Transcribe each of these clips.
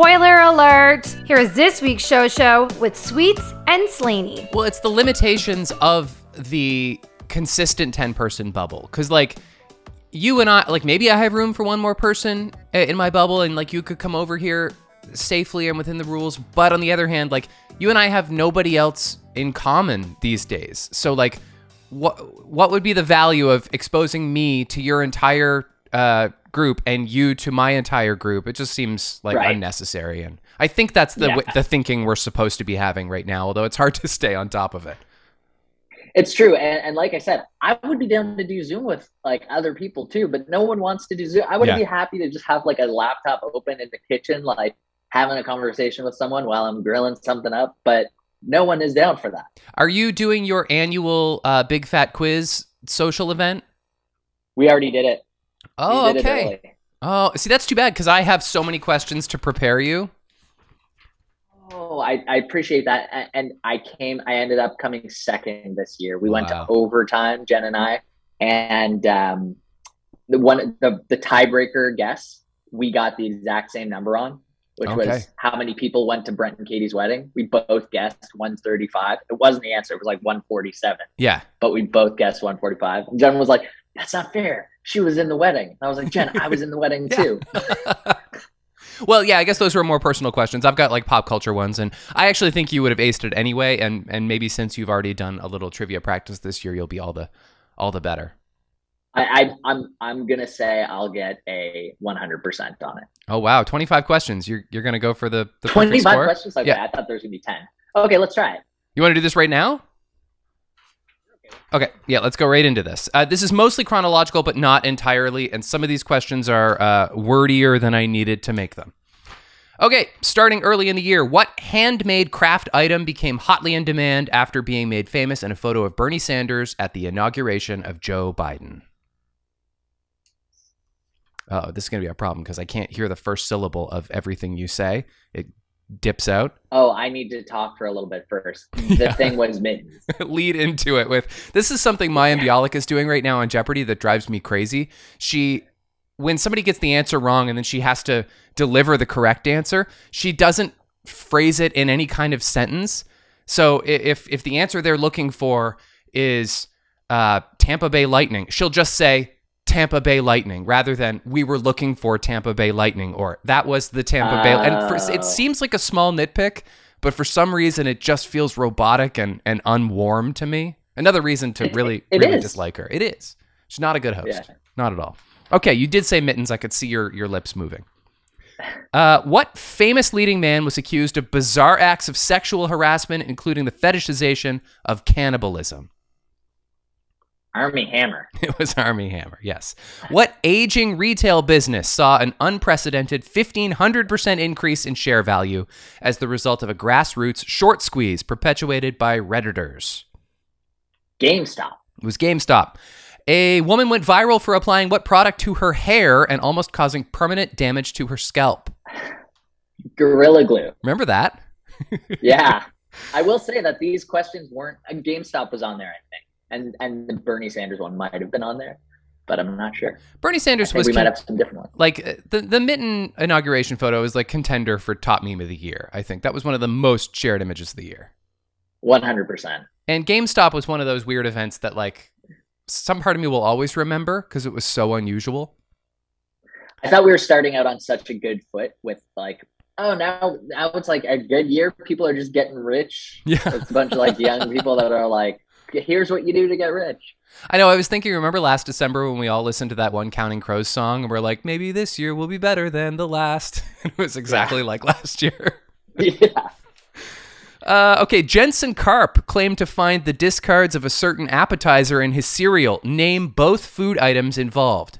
Spoiler alert! Here is this week's show show with Sweets and Slaney. Well, it's the limitations of the consistent 10 person bubble. Because, like, you and I, like, maybe I have room for one more person in my bubble, and, like, you could come over here safely and within the rules. But on the other hand, like, you and I have nobody else in common these days. So, like, what what would be the value of exposing me to your entire uh, group and you to my entire group? It just seems like Right. unnecessary, and I think that's the Yeah. w- the thinking we're supposed to be having right now. Although it's hard to stay on top of it. It's true, and, and like I said, I would be down to do Zoom with like other people too, but no one wants to do Zoom. I would Yeah. be happy to just have like a laptop open in the kitchen, like having a conversation with someone while I'm grilling something up, but no one is down for that. Are you doing your annual uh, big fat quiz social event? We already did it. Oh, okay. Oh, see, that's too bad because I have so many questions to prepare you. Oh, I, I appreciate that. And I came, I ended up coming second this year. We went to overtime, Jen and I, and um, the one, the, the tiebreaker guess, we got the exact same number on, which Okay. was how many people went to Brent and Katie's wedding. We both guessed 135. It wasn't the answer. It was like 147, Yeah. but we both guessed 145. And Jen was like, that's not fair. She was in the wedding. And I was like, Jen, I was in the wedding too. well, yeah, I guess those were more personal questions. I've got like pop culture ones, and I actually think you would have aced it anyway. And and maybe since you've already done a little trivia practice this year, you'll be all the all the better. I, I, I'm, I'm going to say I'll get a 100% on it. Oh wow, twenty five questions. You're you're gonna go for the the 25 score. questions? Okay, Yeah. I thought there was going to be 10. Okay, let's try it. You want to do this right now? Okay, yeah, let's go right into this. Uh, this is mostly chronological, but not entirely, and some of these questions are uh, wordier than I needed to make them. Okay, starting early in the year, what handmade craft item became hotly in demand after being made famous in a photo of Bernie Sanders at the inauguration of Joe Biden? Oh, this is going to be a problem because I can't hear the first syllable of everything you say. It dips out. Oh, I need to talk for a little bit first. The Yeah. thing was mittens. lead into it with this is something Mayim Bialik is doing right now on Jeopardy that drives me crazy. She when somebody gets the answer wrong and then she has to deliver the correct answer, she doesn't phrase it in any kind of sentence. So if if the answer they're looking for is uh, Tampa Bay Lightning, she'll just say Tampa Bay Lightning rather than we were looking for Tampa Bay Lightning or that was the Tampa Bay. And for, it Oh. seems like a small nitpick, but for some reason it just feels robotic and, and unwarm to me. Another reason to It- really it really is. dislike her. It is. She's not a good host. Yeah. Not at all. Okay, you did say mittens. I could see your your lips moving. Uh, what famous leading man was accused of bizarre acts of sexual harassment, including the fetishization of cannibalism? Armie Hammer. It was Armie Hammer, yes. What aging retail business saw an unprecedented 1500% increase in share value as the result of a grassroots short squeeze perpetuated by Redditors? GameStop. It was GameStop. A woman went viral for applying what product to her hair and almost causing permanent damage to her scalp. Gorilla Glue. Remember that? Yeah. I will say that these questions weren't. uh, GameStop was on there, I think, and and the Bernie Sanders one might have been on there, but I'm not sure. Bernie Sanders was we con- might have some different ones. like uh, the the mitten inauguration photo is like contender for top meme of the year. I think that was one of the most shared images of the year. One hundred percent. And GameStop was one of those weird events that like some part of me will always remember because it was so unusual. I thought we were starting out on such a good foot with like, oh now now it's like a good year. People are just getting rich. Yeah. It's a bunch of like young people that are like, here's what you do to get rich. I know I was thinking remember last December when we all listened to that one Counting Crows song and we're like maybe this year will be better than the last. it was exactly like last year. yeah. Uh, okay, Jensen Karp claimed to find the discards of a certain appetizer in his cereal. Name both food items involved.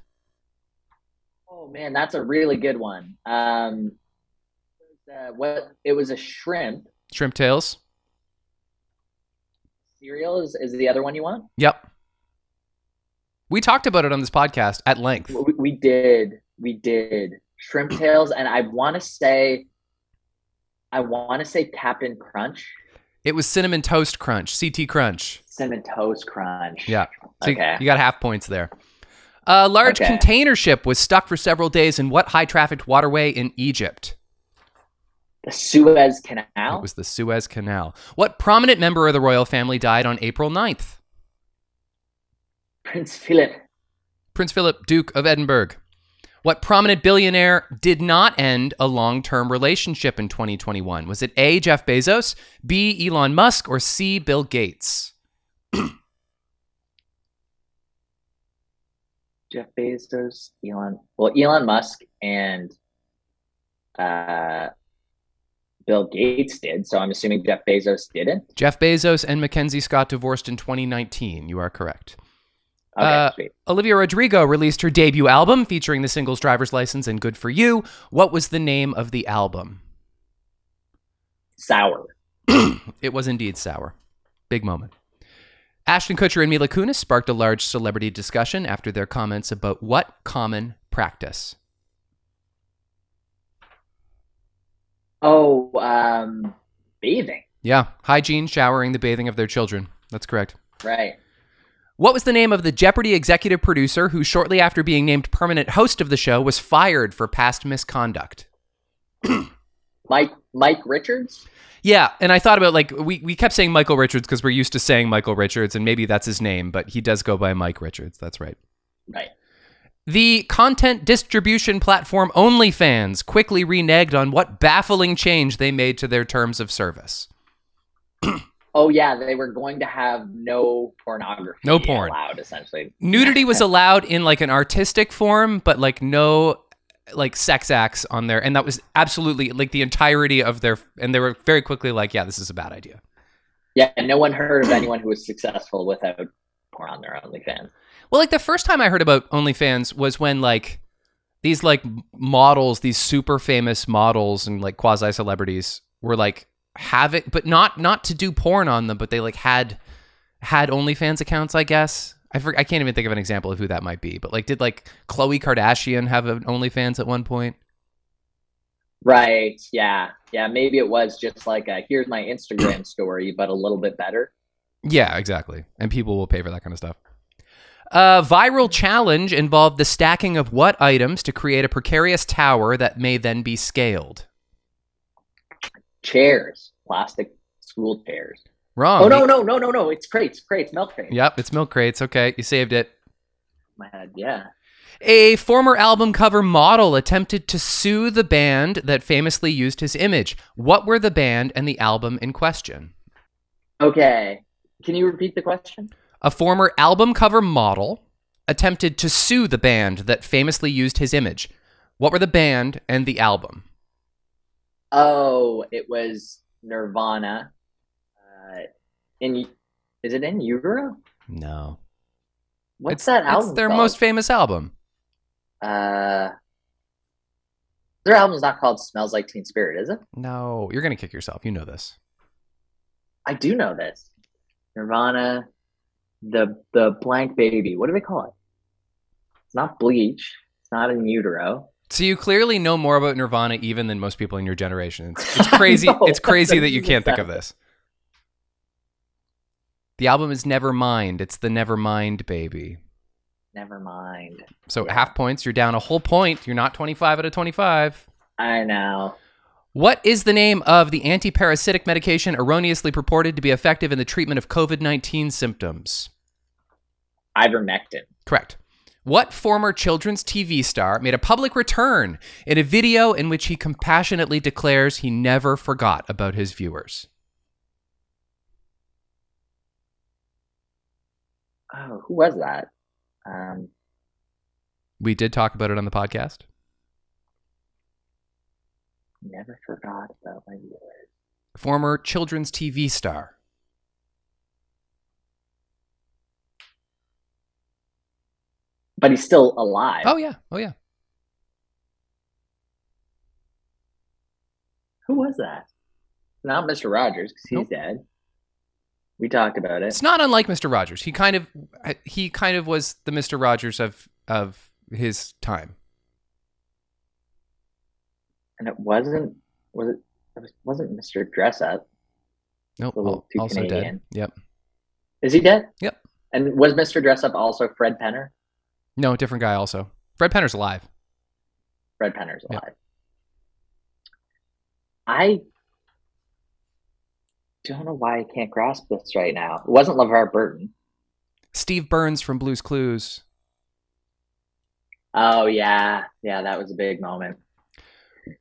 Oh man, that's a really good one. Um, uh, what it was a shrimp Shrimp tails. Cereal is, is the other one you want? Yep. We talked about it on this podcast at length. We, we did, we did shrimp tails, and I want to say, I want to say Captain Crunch, It was cinnamon toast crunch, CT crunch. cinnamon toast crunch. Yeah. So Okay. you got half points there. A large Okay. container ship was stuck for several days in what high trafficked waterway in Egypt? The Suez Canal. It was the Suez Canal. What prominent member of the royal family died on April 9th? Prince Philip. Prince Philip, Duke of Edinburgh. What prominent billionaire did not end a long term relationship in 2021? Was it A, Jeff Bezos, B, Elon Musk, or C, Bill Gates? Jeff Bezos, Elon. Well, Elon Musk and uh, Bill Gates did. So I'm assuming Jeff Bezos didn't. Jeff Bezos and Mackenzie Scott divorced in 2019. You are correct. Okay, Uh. Olivia Rodrigo released her debut album featuring the singles Driver's License and Good For You. What was the name of the album? Sour. It was indeed sour. Big moment. Ashton Kutcher and Mila Kunis sparked a large celebrity discussion after their comments about what common practice? Oh, um, bathing. Yeah, hygiene, showering, the bathing of their children. That's correct. Right. What was the name of the Jeopardy executive producer who, shortly after being named permanent host of the show, was fired for past misconduct? Mike Mike Richards. Yeah, and I thought about like we, we kept saying Michael Richards because we're used to saying Michael Richards, and maybe that's his name, but he does go by Mike Richards. That's right. Right. The content distribution platform OnlyFans quickly reneged on what baffling change they made to their terms of service. Oh yeah, they were going to have no pornography. No porn. allowed, essentially. Nudity was allowed in like an artistic form, but like no like sex acts on there, and that was absolutely like the entirety of their. And they were very quickly like, "Yeah, this is a bad idea." Yeah, no one heard of anyone who was successful without porn on their OnlyFans. Well, like the first time I heard about OnlyFans was when like these like models, these super famous models and like quasi celebrities were like having, but not not to do porn on them, but they like had had OnlyFans accounts. I guess I for, I can't even think of an example of who that might be, but like did like Khloe Kardashian have an OnlyFans at one point? Right. Yeah. Yeah. Maybe it was just like a here's my Instagram story, but a little bit better. Yeah, exactly. And people will pay for that kind of stuff. A viral challenge involved the stacking of what items to create a precarious tower that may then be scaled? Chairs, plastic school chairs. Wrong. Oh no, no, no, no, no! It's crates, crates, milk crates. Yep, it's milk crates. Okay, you saved it. My head. Yeah. A former album cover model attempted to sue the band that famously used his image. What were the band and the album in question? Okay. Can you repeat the question? A former album cover model attempted to sue the band that famously used his image. What were the band and the album? Oh, it was Nirvana. Uh, in is it in utero? No. What's it's, that album? It's their called? most famous album. Uh, their album's not called "Smells Like Teen Spirit," is it? No, you're gonna kick yourself. You know this. I do know this. Nirvana, the the blank baby. What do they call it? It's not Bleach. It's not in utero. So you clearly know more about Nirvana even than most people in your generation. It's, it's crazy. it's crazy that you can't think of this. The album is Nevermind. It's the Nevermind baby. Never mind. So half points, you're down a whole point. You're not 25 out of 25. I know. What is the name of the anti-parasitic medication erroneously purported to be effective in the treatment of COVID-19 symptoms? Ivermectin. Correct. What former children's TV star made a public return in a video in which he compassionately declares he never forgot about his viewers? Oh, who was that? Um, We did talk about it on the podcast. Never forgot about my viewers. Former children's TV star. But he's still alive. Oh yeah. Oh yeah. Who was that? Not Mr. Rogers, because he's Nope. dead. We talked about it. It's not unlike Mr. Rogers. He kind of he kind of was the Mr. Rogers of of his time. And it wasn't. Was it? It was- wasn't Mr. Dress Up. Nope. A little too also dead. Yep. Is he dead? Yep. And was Mr. Dress Up also Fred Penner? No, different guy also. Fred Penner's alive. Fred Penner's alive. I don't know why I can't grasp this right now. It wasn't LeVar Burton. Steve Burns from Blues Clues. Oh yeah, yeah, that was a big moment.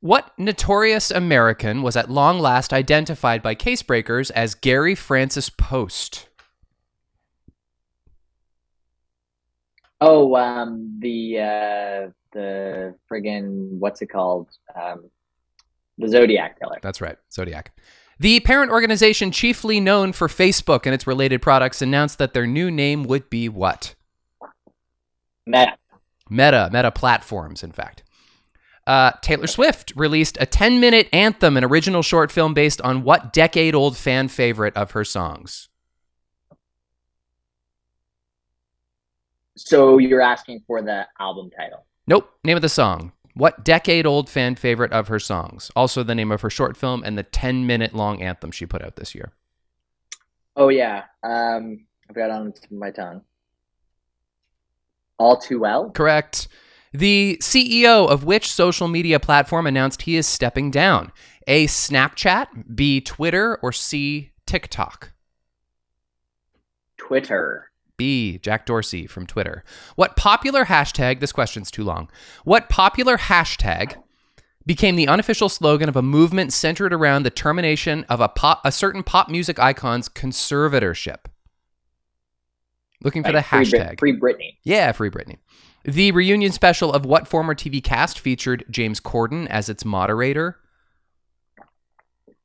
What notorious American was at long last identified by casebreakers as Gary Francis Poste? Oh, um, the uh, the friggin' what's it called? Um, the Zodiac killer. That's right, Zodiac. The parent organization, chiefly known for Facebook and its related products, announced that their new name would be what? Meta. Meta, Meta Platforms, in fact. Uh, Taylor Swift released a 10 minute anthem, an original short film based on what decade old fan favorite of her songs? So you're asking for the album title? Nope. Name of the song. What decade old fan favorite of her songs? Also, the name of her short film and the 10 minute long anthem she put out this year. Oh, yeah. Um, I've got it on the tip of my tongue. All too well? Correct. The CEO of which social media platform announced he is stepping down? A. Snapchat, B. Twitter, or C. TikTok? Twitter. B. Jack Dorsey from Twitter. What popular hashtag, this question's too long. What popular hashtag became the unofficial slogan of a movement centered around the termination of a, pop, a certain pop music icon's conservatorship? Looking for Like, the free Brit- hashtag. Free Britney. Yeah, Free Britney. The reunion special of what former TV cast featured James Corden as its moderator?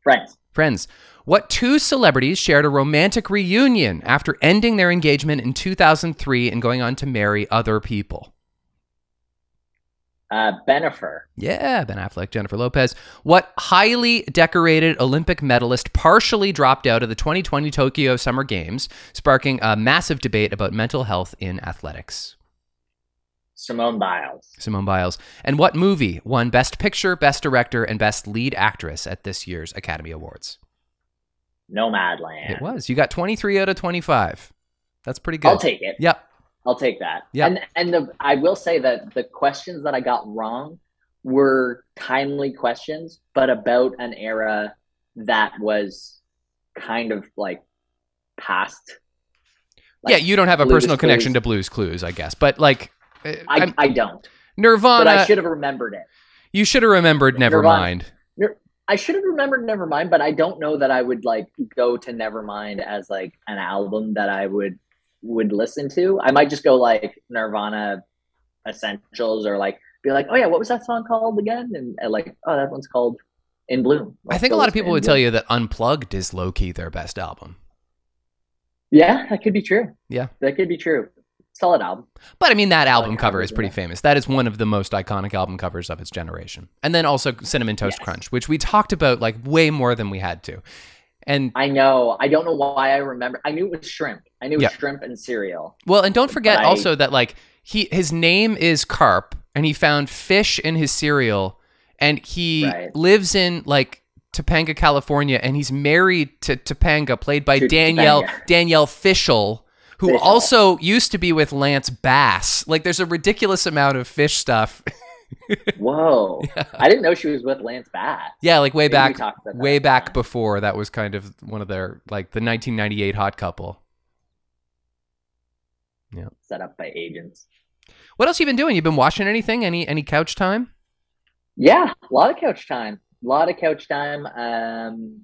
Friends. Friends. What two celebrities shared a romantic reunion after ending their engagement in 2003 and going on to marry other people? Uh, Bennifer. Yeah, Ben Affleck, Jennifer Lopez. What highly decorated Olympic medalist partially dropped out of the 2020 Tokyo Summer Games, sparking a massive debate about mental health in athletics? Simone Biles. Simone Biles. And what movie won Best Picture, Best Director, and Best Lead Actress at this year's Academy Awards? Nomadland. It was. You got 23 out of 25. That's pretty good. I'll take it. Yep. I'll take that. Yeah. And and the I will say that the questions that I got wrong were timely questions, but about an era that was kind of like past. like, yeah, you don't have a Blues personal Clues. connection to Blues Clues, I guess. But like, I, I'm- I don't, Nirvana, but I should have remembered it. you should have remembered Nirvana. Nevermind. I should have remembered Nevermind, but I don't know that I would like go to Nevermind as like an album that I would would listen to. I might just go like Nirvana essentials or like be like, oh yeah, what was that song called again? And, and like, oh, that one's called In Bloom. I think a lot of people would tell you that Unplugged is low key their best album. Yeah, that could be true. Yeah. that could be true. Solid album. But I mean, that album like cover covers, is pretty yeah. famous. That is one of the most iconic album covers of its generation. And then also Cinnamon Toast Yes. Crunch, which we talked about like way more than we had to. And I know. I don't know why I remember. I knew it was shrimp. I knew it was shrimp and cereal. well, and don't forget I- also that like he his name is Karp and he found fish in his cereal and he Right. lives in like Topanga, California, and he's married to Topanga, played by To Danielle Topanga. Danielle Fishel, who Fishel. also used to be with Lance Bass. Like there's a ridiculous amount of fish stuff. Whoa! I didn't know she was with Lance Bass. yeah, like way Maybe back talked about that way back before that was kind of one of their like the 1998 hot couple. Yeah. Set up by agents. What else you been doing? You been watching anything? Any any couch time? Yeah, a lot of couch time. A lot of couch time. Um,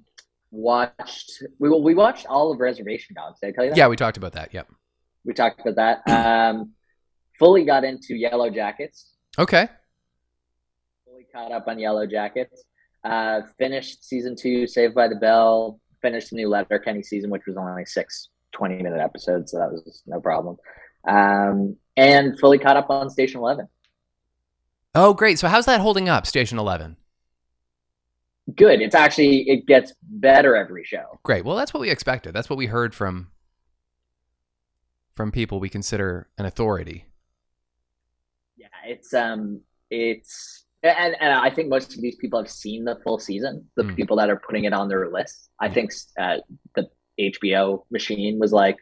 watched we we watched all of Reservation Dogs. Did I tell you that? Yeah, we talked about that. Yep. we talked about that. Um, fully got into Yellowjackets. Okay. Fully caught up on Yellowjackets. Uh, finished season two, Saved by the Bell. Finished the new Letterkenny season, which was only six 20 minute episodes, so that was no problem. Um, and fully caught up on Station Eleven. Oh, great. So how's that holding up, Station 11? Good. It's actually it gets better every show. Great. Well, that's what we expected. That's what we heard from from people we consider an authority. Yeah, it's um, it's and and I think most of these people have seen the full season. The Mm. people that are putting it on their list, I think uh, the HBO machine was like,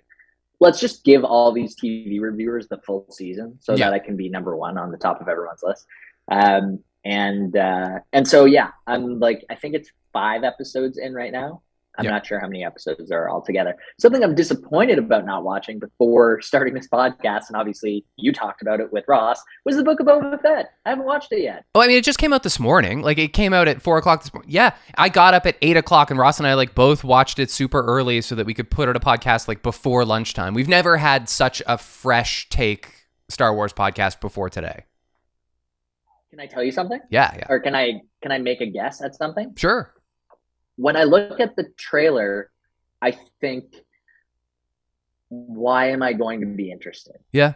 let's just give all these TV reviewers the full season so Yeah. that I can be number one on the top of everyone's list. Um, and uh, and so yeah, I'm like, I think it's five episodes in right now. I'm Yeah. not sure how many episodes there are altogether. Something I'm disappointed about not watching before starting this podcast, and obviously you talked about it with Ross, was the Book of Boba Fett. I haven't watched it yet. Oh, I mean, it just came out this morning. Like, it came out at four o'clock this morning. Yeah, I got up at eight o'clock, and Ross and I like both watched it super early so that we could put out a podcast like before lunchtime. We've never had such a fresh take Star Wars podcast before today. Can I tell you something? Yeah, yeah, Or can I can I make a guess at something? sure. when I look at the trailer, I think, why am I going to be interested? Yeah,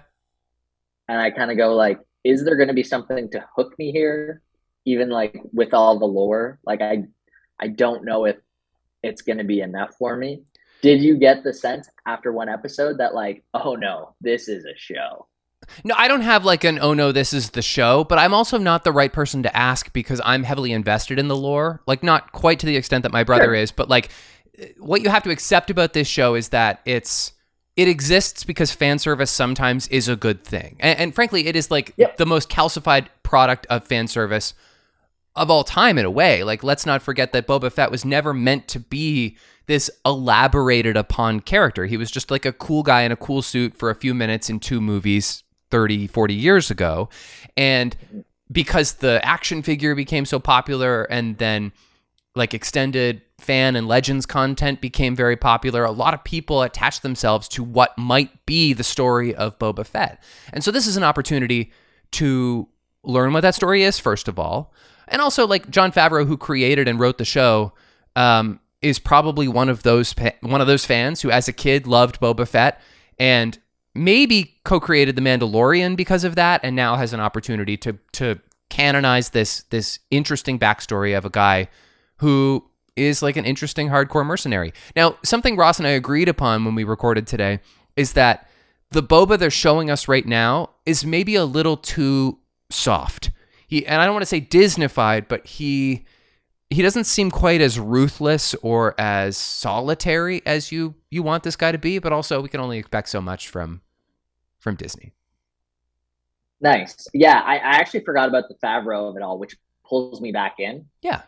And I kind of go like, is there going to be something to hook me here? Even like with all the lore, like I, I don't know if it's going to be enough for me. Did you get the sense after one episode that like, oh no, this is a show? No, I don't have like an oh no, this is the show, but I'm also not the right person to ask because I'm heavily invested in the lore. Like, not quite to the extent that my brother Sure. is, but like, what you have to accept about this show is that it's it exists because fan service sometimes is a good thing, and, and frankly, it is like Yep. the most calcified product of fan service of all time in a way. Like, let's not forget that Boba Fett was never meant to be this elaborated upon character. He was just like a cool guy in a cool suit for a few minutes in two movies 30, 40 years ago. And because the action figure became so popular and then like extended fan and legends content became very popular, a lot of people attached themselves to what might be the story of Boba Fett. And so this is an opportunity to learn what that story is, first of all. And also, like Jon Favreau, who created and wrote the show, um, is probably one of those one of those fans who, as a kid, loved Boba Fett and maybe co-created the Mandalorian because of that, and now has an opportunity to to canonize this this interesting backstory of a guy who is like an interesting hardcore mercenary. Now, something Ross and I agreed upon when we recorded today is that the Boba they're showing us right now is maybe a little too soft. He and I don't want to say Disneyfied, but he he doesn't seem quite as ruthless or as solitary as you you want this guy to be, but also we can only expect so much from from Disney. Nice. Yeah, I, I actually forgot about the Favreau of it all, which pulls me back in. Yeah.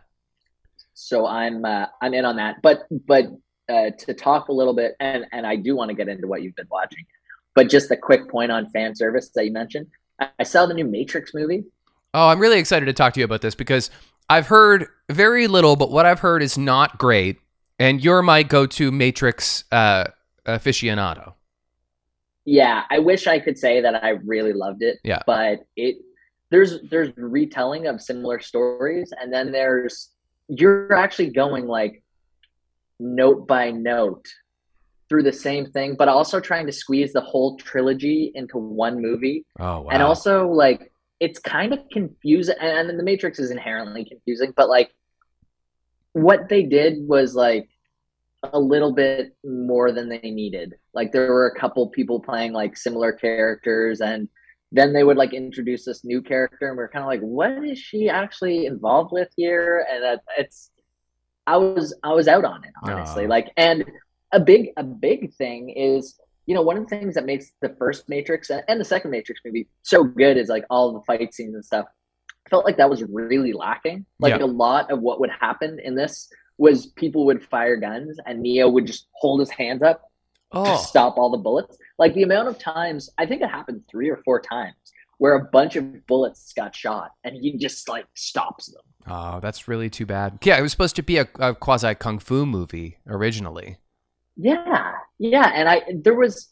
So I'm uh, I'm in on that. But but uh, to talk a little bit, and and I do want to get into what you've been watching, but just a quick point on fan service that you mentioned. I, I saw the new Matrix movie. Oh, I'm really excited to talk to you about this because I've heard very little, but what I've heard is not great. And you're my go-to Matrix uh, aficionado. Yeah, I wish I could say that I really loved it. Yeah. But it there's there's retelling of similar stories, and then there's you're actually going like note by note through the same thing, but also trying to squeeze the whole trilogy into one movie. Oh wow! And also like it's kind of confusing and, and the Matrix is inherently confusing, but like what they did was like a little bit more than they needed. Like there were a couple people playing like similar characters and then they would like introduce this new character and we are kind of like what is she actually involved with here and that it's I was I was out on it honestly. Aw. Like and a big a big thing is you know one of the things that makes the first Matrix and and the second Matrix movie so good is like all the fight scenes and stuff. I felt like that was really lacking. Like Yeah. a lot of what would happen in this was people would fire guns and Neo would just hold his hands up to oh, stop all the bullets. Like the amount of times, I think it happened three or four times where a bunch of bullets got shot and he just like stops them. oh, that's really too bad. Yeah, it was supposed to be a, a quasi kung fu movie originally. Yeah, yeah, and I there was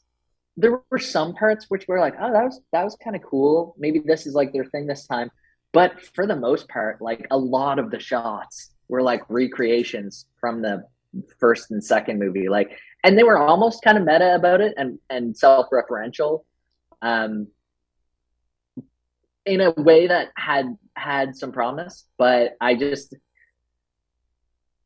there were some parts which were like, oh, that was that was kind of cool. Maybe this is like their thing this time. But for the most part, like a lot of the shots were like recreations from the first and second movie. Like, and they were almost kind of meta about it and and self-referential, um, in a way that had had some promise. But I just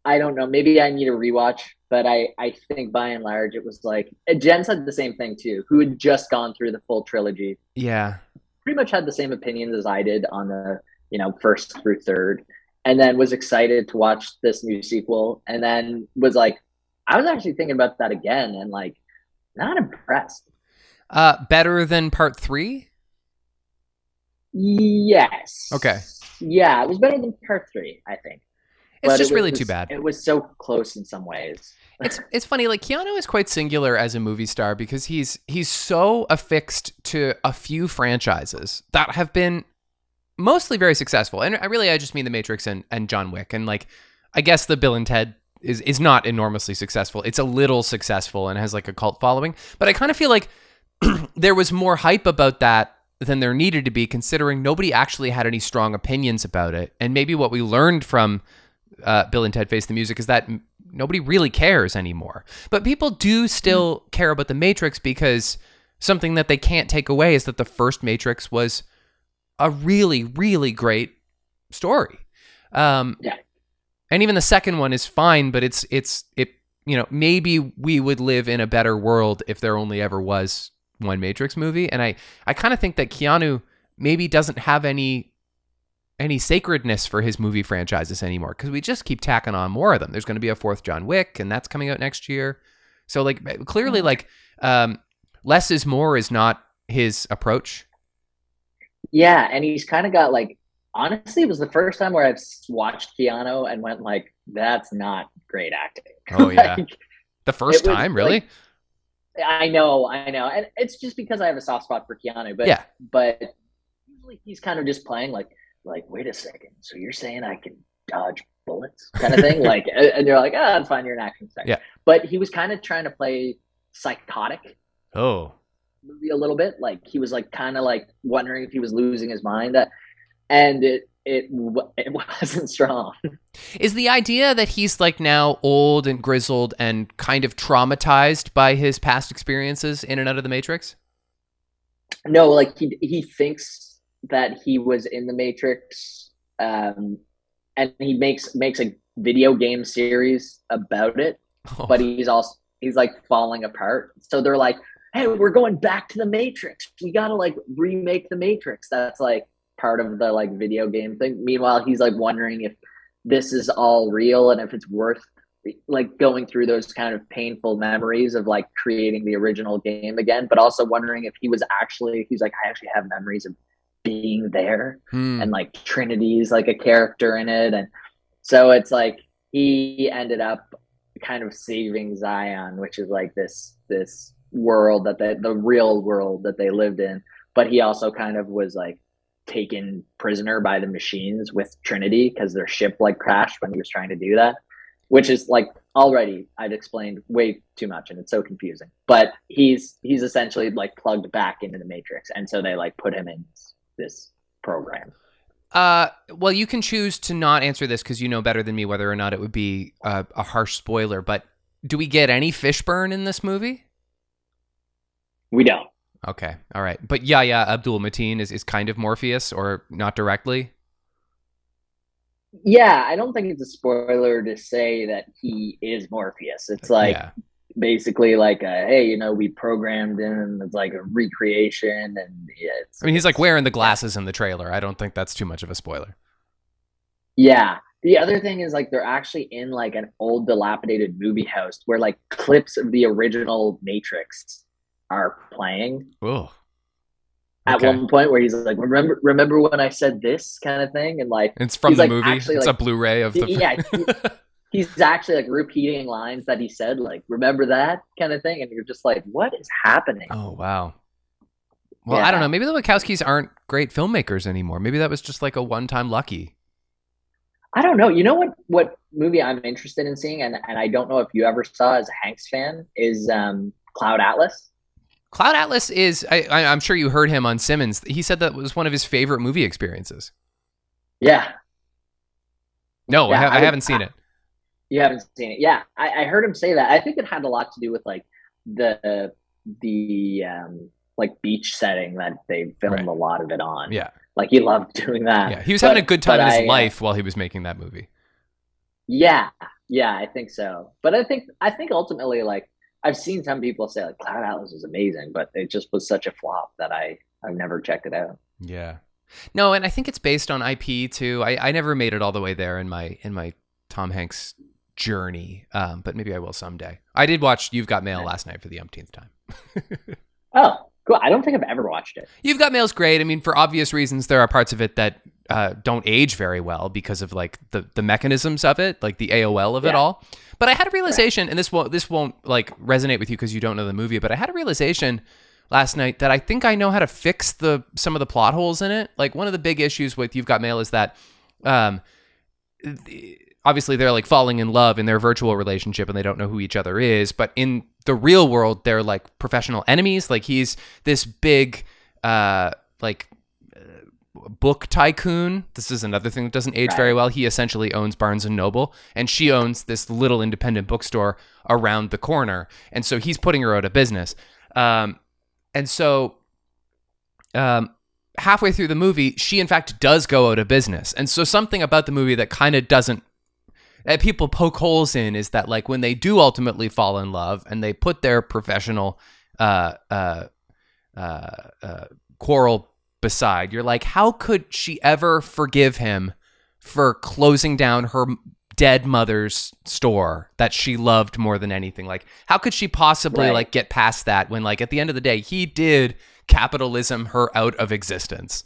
I don't know. Maybe I need a rewatch, but I, I think by and large it was like Jen said the same thing too, who had just gone through the full trilogy, Yeah, pretty much had the same opinions as I did on the you know first through third, and then was excited to watch this new sequel, and then was like, I was actually thinking about that again, and like, not impressed. uh, better than part three. Yes. Okay. Yeah, it was better than part three, I think. It's But just it really was- too bad. It was so close in some ways. it's it's funny like Keanu is quite singular as a movie star because he's he's so affixed to a few franchises that have been mostly very successful. And I really I just mean The Matrix and and John Wick and like I guess the Bill and Ted is is not enormously successful. It's a little successful and has like a cult following, but I kind of feel like there was more hype about that than there needed to be considering nobody actually had any strong opinions about it. And maybe what we learned from uh, Bill and Ted Face the Music is that nobody really cares anymore. But people do still care about the Matrix because something that they can't take away is that the first Matrix was a really, really great story. Um, Yeah. And even the second one is fine, but it's it's it. You know, maybe we would live in a better world if there only ever was one Matrix movie. And I I kind of think that Keanu maybe doesn't have any any sacredness for his movie franchises anymore because we just keep tacking on more of them. There's going to be a fourth John Wick, and that's coming out next year. So like clearly, like um, less is more is not his approach. Yeah, and he's kind of got like honestly, it was the first time where I've watched Keanu and went like, "That's not great acting." Oh, yeah. Like, The first It was, time, really? like, I know, I know, and it's just because I have a soft spot for Keanu. But Yeah. but usually he's kind of just playing like like wait a second, so you're saying I can dodge bullets, kind of thing. like, and you're like, ah, oh, fine, you're an action star. Yeah. But he was kind of trying to play psychotic oh, movie a little bit. Like he was like kind of like wondering if he was losing his mind, and it it it wasn't strong. is the idea that he's like now old and grizzled and kind of traumatized by his past experiences in and out of the Matrix? No, like he he thinks that he was in the Matrix, um, and he makes makes a video game series about it. Oh. But he's also he's like falling apart. So they're like, "Hey, we're going back to the Matrix. We gotta like remake the Matrix." That's like part of the like video game thing. Meanwhile, he's like wondering if this is all real and if it's worth like going through those kind of painful memories of like creating the original game again, but also wondering if he was actually he's like I actually have memories of being there Hmm. and like Trinity's like a character in it and so it's like he ended up kind of saving Zion, which is like this this world that they, the real world that they lived in, but he also kind of was like taken prisoner by the machines with Trinity because their ship like crashed when he was trying to do that which is like already I'd explained way too much and it's so confusing. But he's he's essentially like plugged back into the matrix and so they like put him in this program. Uh, well, you can choose to not answer this because you know better than me whether or not it would be a, harsh spoiler. But do we get any Fishburne in this movie? We don't. Okay, all right. But Yahya Abdul Mateen is, is kind of Morpheus, or not directly. Yeah, I don't think it's a spoiler to say that he is Morpheus. It's like yeah, basically like a hey, you know, we programmed him. It's like a recreation, and yeah, it's, I mean he's like wearing the glasses in the trailer. I don't think that's too much of a spoiler. Yeah. The other thing is like they're actually in like an old dilapidated movie house where like clips of the original Matrix are playing Oh, at one point where he's like, Remember remember when I said this kind of thing? And like it's from the like, movie. actually, it's like- a Blu-ray of the. yeah, he- he's actually like repeating lines that he said, like, remember that kind of thing, and you're just like, What is happening? oh wow. Well, I don't know. Maybe the Wachowskis aren't great filmmakers anymore. Maybe that was just like a one-time lucky. I don't know. You know what what movie I'm interested in seeing, and, and I don't know if you ever saw as a Hanks fan, is um Cloud Atlas. Cloud Atlas is. I, I, I'm sure you heard him on Simmons. He said that was one of his favorite movie experiences. Yeah, No, I, ha- I I haven't seen it. You haven't seen it, yeah? I, I heard him say that. I think it had a lot to do with like the the um, like beach setting that they filmed Right. a lot of it on. Yeah, like he loved doing that. yeah. He was But- having a good time in his I, uh, life while he was making that movie. Yeah, yeah, I think so. But I think I think ultimately, like I've seen some people say like Cloud Atlas was amazing, but it just was such a flop that I I've never checked it out. Yeah. No, and I think it's based on IP too. I, I never made it all the way there in my in my Tom Hanks journey, um, but maybe I will someday. I did watch You've Got Mail last night for the umpteenth time. Oh, cool! I don't think I've ever watched it. You've Got Mail's great. I mean, for obvious reasons, there are parts of it that uh, don't age very well because of like the the mechanisms of it, like the AOL of it all. But I had a realization, and this won't this won't like resonate with you because you don't know the movie. But I had a realization last night that I think I know how to fix the some of the plot holes in it. Like one of the big issues with You've Got Mail is that, um, obviously they're like falling in love in their virtual relationship and they don't know who each other is. But in the real world, they're like professional enemies. Like he's this big, uh, like book tycoon. This is another thing that doesn't age very well. He essentially owns Barnes and Noble, and she owns this little independent bookstore around the corner. And so he's putting her out of business. Um, and so, um, halfway through the movie, she in fact does go out of business. And so something about the movie that kind of doesn't that people poke holes in is that like when they do ultimately fall in love and they put their professional uh, uh, uh, uh, quarrel beside, you're like, how could she ever forgive him for closing down her dead mother's store that she loved more than anything? Like, how could she possibly Right. like get past that when like at the end of the day he did capitalism her out of existence?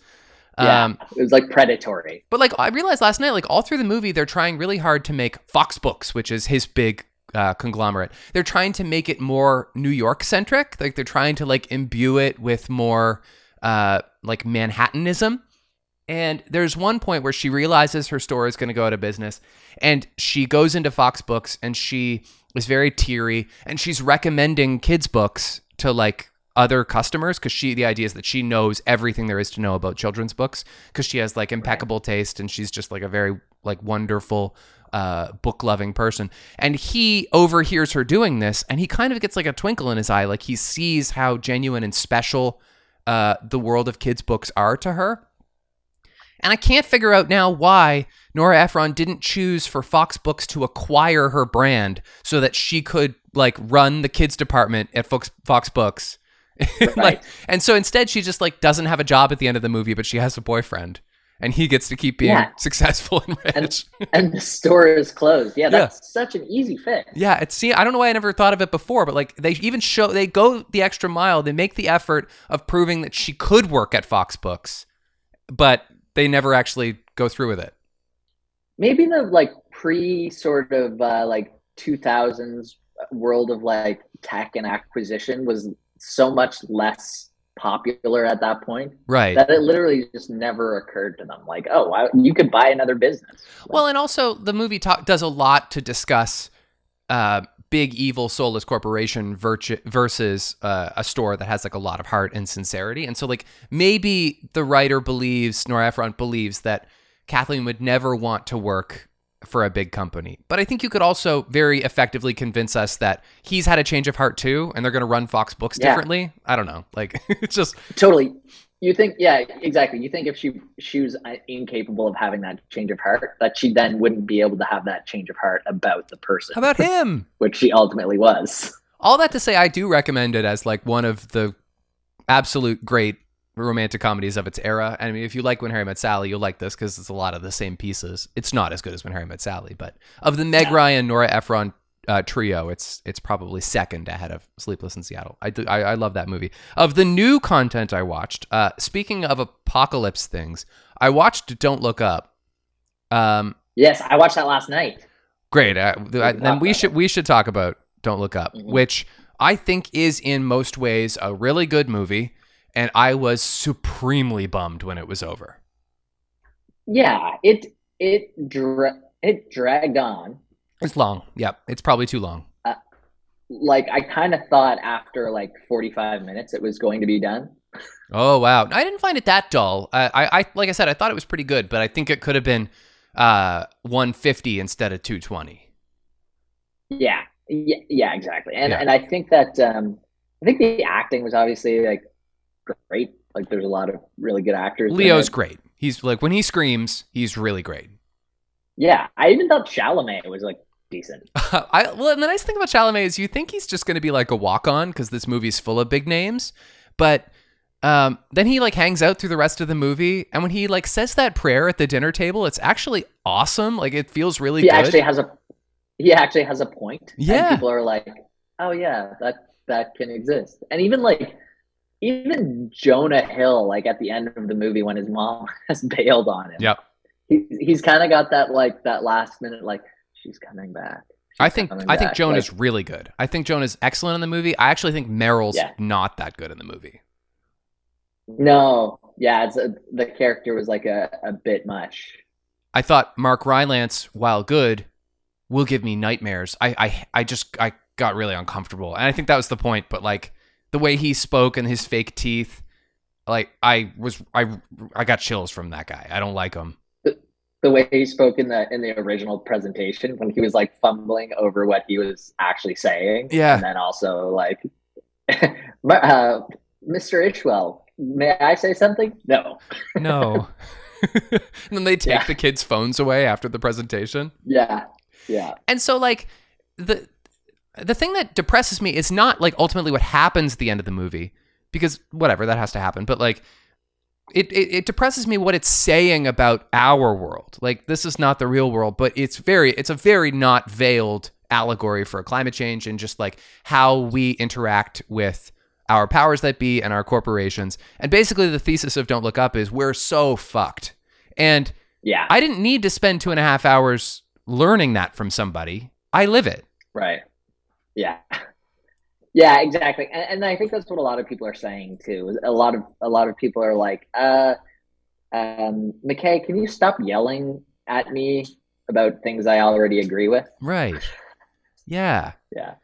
Yeah, Um, it was like predatory. but like I realized last night, like all through the movie, they're trying really hard to make Fox Books, which is his big uh, conglomerate. They're trying to make it more New York centric. Like they're trying to like imbue it with more uh, like Manhattanism. And there's one point where she realizes her store is going to go out of business, and she goes into Fox Books and she is very teary, and she's recommending kids books to like other customers because she the idea is that she knows everything there is to know about children's books because she has like impeccable taste and she's just like a very like wonderful uh, book loving person and he overhears her doing this and he kind of gets like a twinkle in his eye like he sees how genuine and special uh, the world of kids books are to her. And I can't figure out now why Nora Ephron didn't choose for Fox Books to acquire her brand so that she could like run the kids department at Fox Fox Books. like, and so instead she just like doesn't have a job at the end of the movie, but she has a boyfriend and he gets to keep being Yeah. successful and rich. and the store is closed. Yeah, that's such an easy fix. Yeah, it's see, I don't know why I never thought of it before, but like they even show they go the extra mile. They make the effort of proving that she could work at Fox Books, but they never actually go through with it. Maybe the like pre sort of uh, like 2000s world of like tech and acquisition was so much less popular at that point Right. that it literally just never occurred to them. Like, oh, why, you could buy another business. Well, and also the movie talk does a lot to discuss uh, big evil soulless corporation virtu- versus uh, a store that has like a lot of heart and sincerity. And so like maybe the writer believes Nora Ephron believes that Kathleen would never want to work for a big company. But I think you could also very effectively convince us that he's had a change of heart too and they're going to run Fox Books Yeah. differently. I don't know. Like it's just Totally. You think, yeah, exactly. You think if she she was incapable of having that change of heart, that she then wouldn't be able to have that change of heart about the person, how about him? which she ultimately was. All that to say, I do recommend it as like one of the absolute great romantic comedies of its era. I mean, if you like When Harry Met Sally, you'll like this because it's a lot of the same pieces. It's not as good as When Harry Met Sally, but of the Meg Ryan, Nora Ephron uh, trio, it's it's probably second ahead of Sleepless in Seattle. I, do, I I love that movie. Of the new content I watched, uh, speaking of apocalypse things, I watched Don't Look Up. Um, Yes, I watched that last night. Great. Uh, I, then we should we should talk about Don't Look Up, Mhm. which I think is in most ways a really good movie, and I was supremely bummed when it was over. Yeah, it it dra- it dragged on. It's long. Yep, it's probably too long. Like I kind of thought after like 45 minutes it was going to be done. Oh wow, I didn't find it that dull. I, I, I like I said, I thought it was pretty good, but I think it could have been uh 150 instead of 220. Yeah, yeah, yeah, exactly. And Yeah. and I think that um, I think the acting was obviously like great. Like there's a lot of really good actors. Leo's great. He's like when he screams, he's really great. Yeah, I even thought Chalamet was like decent. I well, and the nice thing about Chalamet is you think he's just going to be like a walk on because this movie's full of big names, but um, then he like hangs out through the rest of the movie, and when he like says that prayer at the dinner table, it's actually awesome. Like it feels really He good. actually has a he actually has a point. Yeah. and people are like, oh yeah, that that can exist. And even like even Jonah Hill, like at the end of the movie when his mom has bailed on him. Yep. He, he's kind of got that like that last minute like she's coming back. I think I think Joan like- is really good. I think Joan is excellent in the movie. I actually think Meryl's Yeah. not that good in the movie. No, yeah, it's a, the character was like a, a bit much. I thought Mark Rylance, while good, will give me nightmares. I, I, I just I got really uncomfortable, and I think that was the point. But like the way he spoke and his fake teeth, like I was I I got chills from that guy. I don't like him. The way he spoke in the in the original presentation when he was like fumbling over what he was actually saying. Yeah. and then also like, uh, Mr. Isherwell, may I say something? No. No. and then they take Yeah. the kids' phones away after the presentation. Yeah, yeah, And so like the the thing that depresses me is not like ultimately what happens at the end of the movie because whatever that has to happen, but like it, it it depresses me what it's saying about our world. Like this is not the real world, but it's very it's a very not veiled allegory for climate change and just like how we interact with our powers that be and our corporations. And basically the thesis of Don't Look Up is we're so fucked. And yeah. I didn't need to spend two and a half hours learning that from somebody. I live it. Right. Yeah. Yeah, exactly. And, and I think that's what a lot of people are saying too. A lot of a lot of people are like, uh um McKay, can you stop yelling at me about things I already agree with? Right. Yeah. Yeah.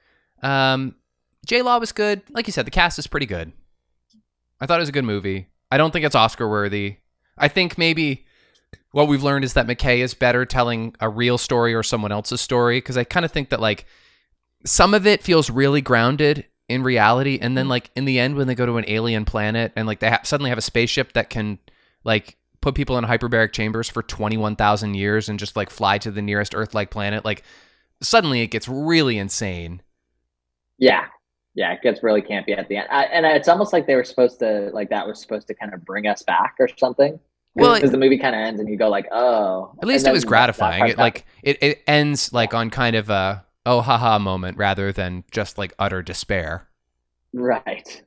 Um, J Law was good. Like you said, the cast is pretty good. I thought it was a good movie. I don't think it's Oscar worthy. I think maybe what we've learned is that McKay is better telling a real story or someone else's story because I kind of think that like some of it feels really grounded in reality, and then mm. like in the end when they go to an alien planet and like they ha- suddenly have a spaceship that can like put people in hyperbaric chambers for twenty one thousand years and just like fly to the nearest Earth like planet, like suddenly it gets really insane. Yeah. Yeah, it gets really campy at the end. I, and it's almost like they were supposed to like that was supposed to kind of bring us back or something. Well, because the movie kind of ends and you go like, "Oh." At least it was then that- that gratifying. It like it, it ends like on kind of a oh haha moment rather than just like utter despair. Right.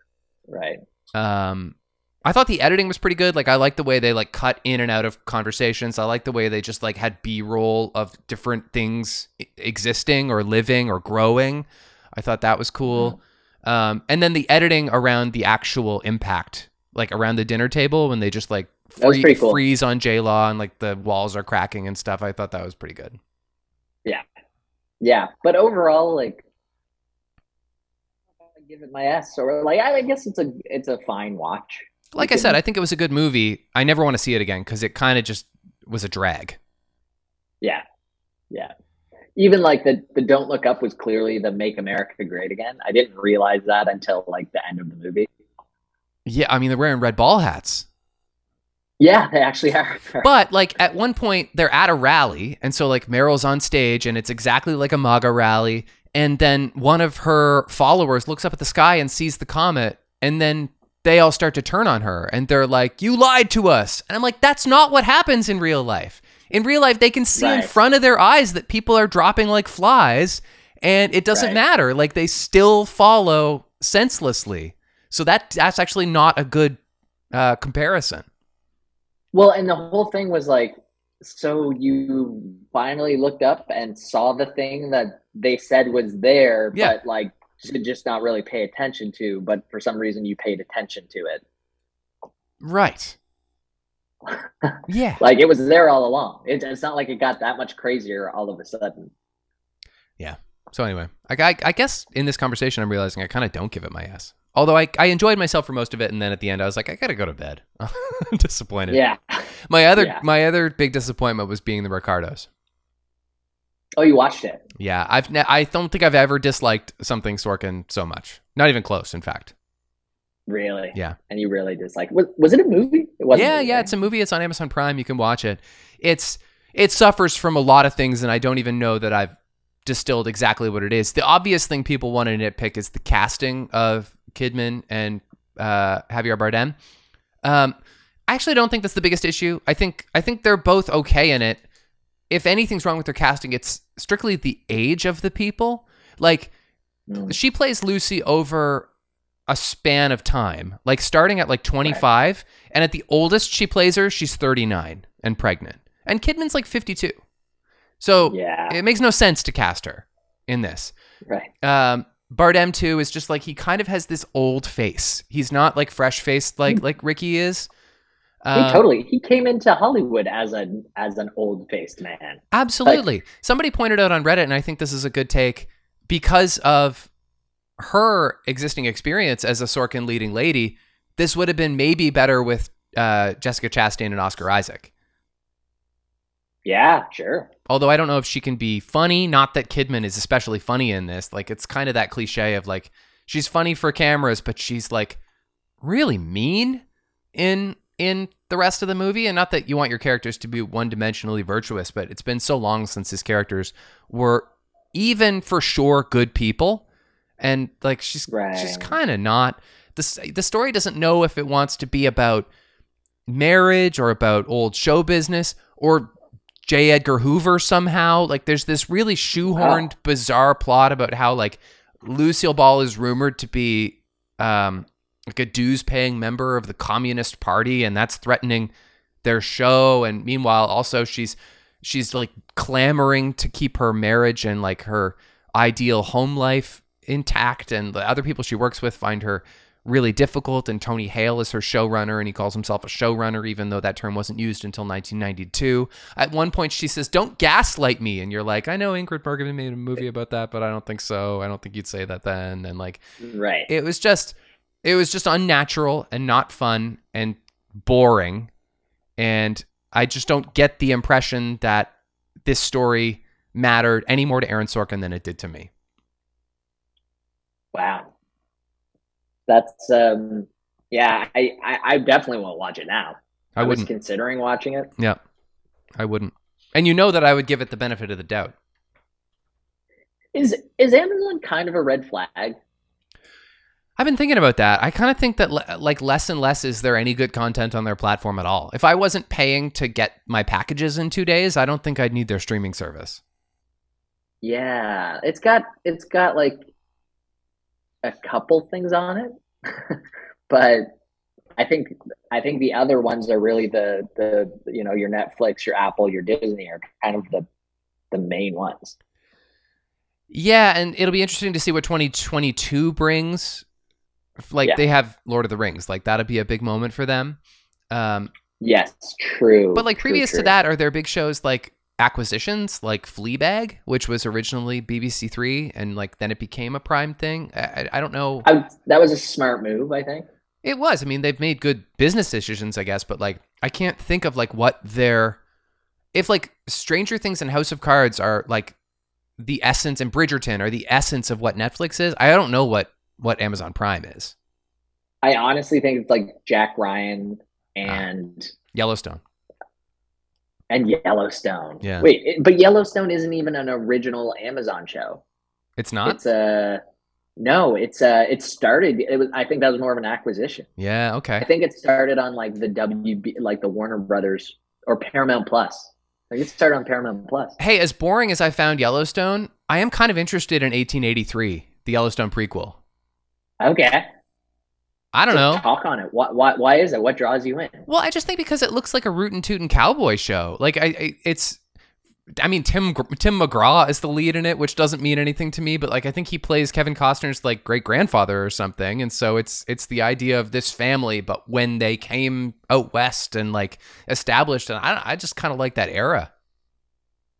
Right. Um I thought the editing was pretty good. Like I like the way they like cut in and out of conversations. I like the way they just like had B-roll of different things existing or living or growing. I thought that was cool. Um and then the editing around the actual impact, like around the dinner table when they just like free- cool. freeze on J Law and like the walls are cracking and stuff. I thought that was pretty good. Yeah, but overall, like, I give it my S, or like, I I guess it's a it's a fine watch. Like I said, I think it was a good movie. I never want to see it again because it kind of just was a drag. Yeah, yeah. Even like the the Don't Look Up was clearly the Make America Great Again. I didn't realize that until like the end of the movie. Yeah, I mean they're wearing red ball hats, Yeah, they actually are. but like at one point they're at a rally, and so like Meryl's on stage, and it's exactly like a MAGA rally, and then one of her followers looks up at the sky and sees the comet, and then they all start to turn on her, and they're like, "You lied to us," and I'm like, "That's not what happens in real life. In real life, they can see in front of their eyes that people are dropping like flies." And it doesn't Right. matter. Like they still follow senselessly. So that that's actually not a good uh, comparison. Well, and the whole thing was like, so you finally looked up and saw the thing that they said was there, Yeah. but like to just not really pay attention to, but for some reason you paid attention to it. Right. Yeah. Like it was there all along. It, it's not like it got that much crazier all of a sudden. Yeah. So anyway, I, I, I guess in this conversation, I'm realizing I kind of don't give it my S. Although I, I enjoyed myself for most of it, and then at the end, I was like, I gotta go to bed. I'm disappointed. Yeah. My other Yeah. my other big disappointment was being the Ricardos. Oh, you watched it? Yeah, I've ne- I don't think I've ever disliked something Sorkin so much. Not even close, in fact. Really? Yeah. And you really just like was, was it a movie? It wasn't. yeah, movie, yeah, right? it's a movie. It's on Amazon Prime. You can watch it. It's it suffers from a lot of things, and I don't even know that I've distilled exactly what it is. The obvious thing people want to nitpick is the casting of Kidman and uh, Javier Bardem. Um, I actually don't think that's the biggest issue. I think I think they're both okay in it. If anything's wrong with their casting, it's strictly the age of the people. Like Mm. she plays Lucy over a span of time, like starting at like 25, and at the oldest she plays her, she's 39 and pregnant, and Kidman's like 52. So Yeah. it makes no sense to cast her in this. Right. Um, Bardem too is just like he kind of has this old face. He's not like fresh faced like like Ricky is. he Uh, totally. He came into Hollywood as an as an old faced man. Absolutely. Somebody pointed out on Reddit, and I think this is a good take because of her existing experience as a Sorkin leading lady. This would have been maybe better with uh, Jessica Chastain and Oscar Isaac. Yeah, sure. Although I don't know if she can be funny. Not that Kidman is especially funny in this. Like it's kind of that cliche of like she's funny for cameras, but she's like really mean in in the rest of the movie. And not that you want your characters to be one dimensionally virtuous, but it's been so long since his characters were even for sure good people. And like she's she's kind of not. The the story doesn't know if it wants to be about marriage or about old show business or J. Edgar Hoover somehow. Like there's this really shoehorned, bizarre plot about how like Lucille Ball is rumored to be um like a dues paying member of the Communist Party and that's threatening their show and meanwhile also she's she's like clamoring to keep her marriage and like her ideal home life intact and the other people she works with find her really difficult and Tony Hale is her showrunner and he calls himself a showrunner even though that term wasn't used until 1992. At one point she says, "Don't gaslight me." And you're like, "I know Ingrid Bergman made a movie about that, but I don't think so. I don't think you'd say that then." And like Right. it was just it was just unnatural and not fun and boring and I just don't get the impression that this story mattered any more to Aaron Sorkin than it did to me. Wow. That's um yeah, I, I, I definitely won't watch it now. I was wouldn't. considering watching it. Yeah. I wouldn't. And you know that I would give it the benefit of the doubt. Is is Amazon kind of a red flag? I've been thinking about that. I kind of think that le- like less and less is there any good content on their platform at all. If I wasn't paying to get my packages in 2 days, I don't think I'd need their streaming service. Yeah, it's got it's got like a couple things on it, but I think I think the other ones are really the the you know your Netflix, your Apple, your Disney are kind of the the main ones. Yeah, and it'll be interesting to see what 2022 brings. Like Yeah. they have Lord of the Rings, like that'd be a big moment for them. Um, Yes, true. but like true, previous to that, are there big shows like acquisitions, like Fleabag, which was originally BBC Three, and like then it became a Prime thing? I, I, don't know. I, that was a smart move, I think. It was. I mean, they've made good business decisions, I guess, but like I can't think of like what their if like Stranger Things and House of Cards are like the essence and Bridgerton are the essence of what Netflix is. I don't know what what Amazon Prime is. I honestly think it's like Jack Ryan ah. and Yellowstone. And Yellowstone. Yeah. Wait, it, but Yellowstone isn't even an original Amazon show. It's not. It's a no. It's a. It started. It was. I think that was more of an acquisition. yeah. Okay. I think it started on like the WB, like the Warner Brothers or Paramount Plus. Think it started on Paramount Plus. Hey, as boring as I found Yellowstone, I am kind of interested in 1883, the Yellowstone prequel. Okay. I don't know. Talk on it. Why, why? Why is it? What draws you in? Well, I just think because it looks like a rootin' tootin' cowboy show. Like I, I it's, I mean Tim Tim McGraw is the lead in it, which doesn't mean anything to me. But like I think he plays Kevin Costner's like great grandfather or something, and so it's it's the idea of this family, but when they came out west and like established, and I I just kind of like that era.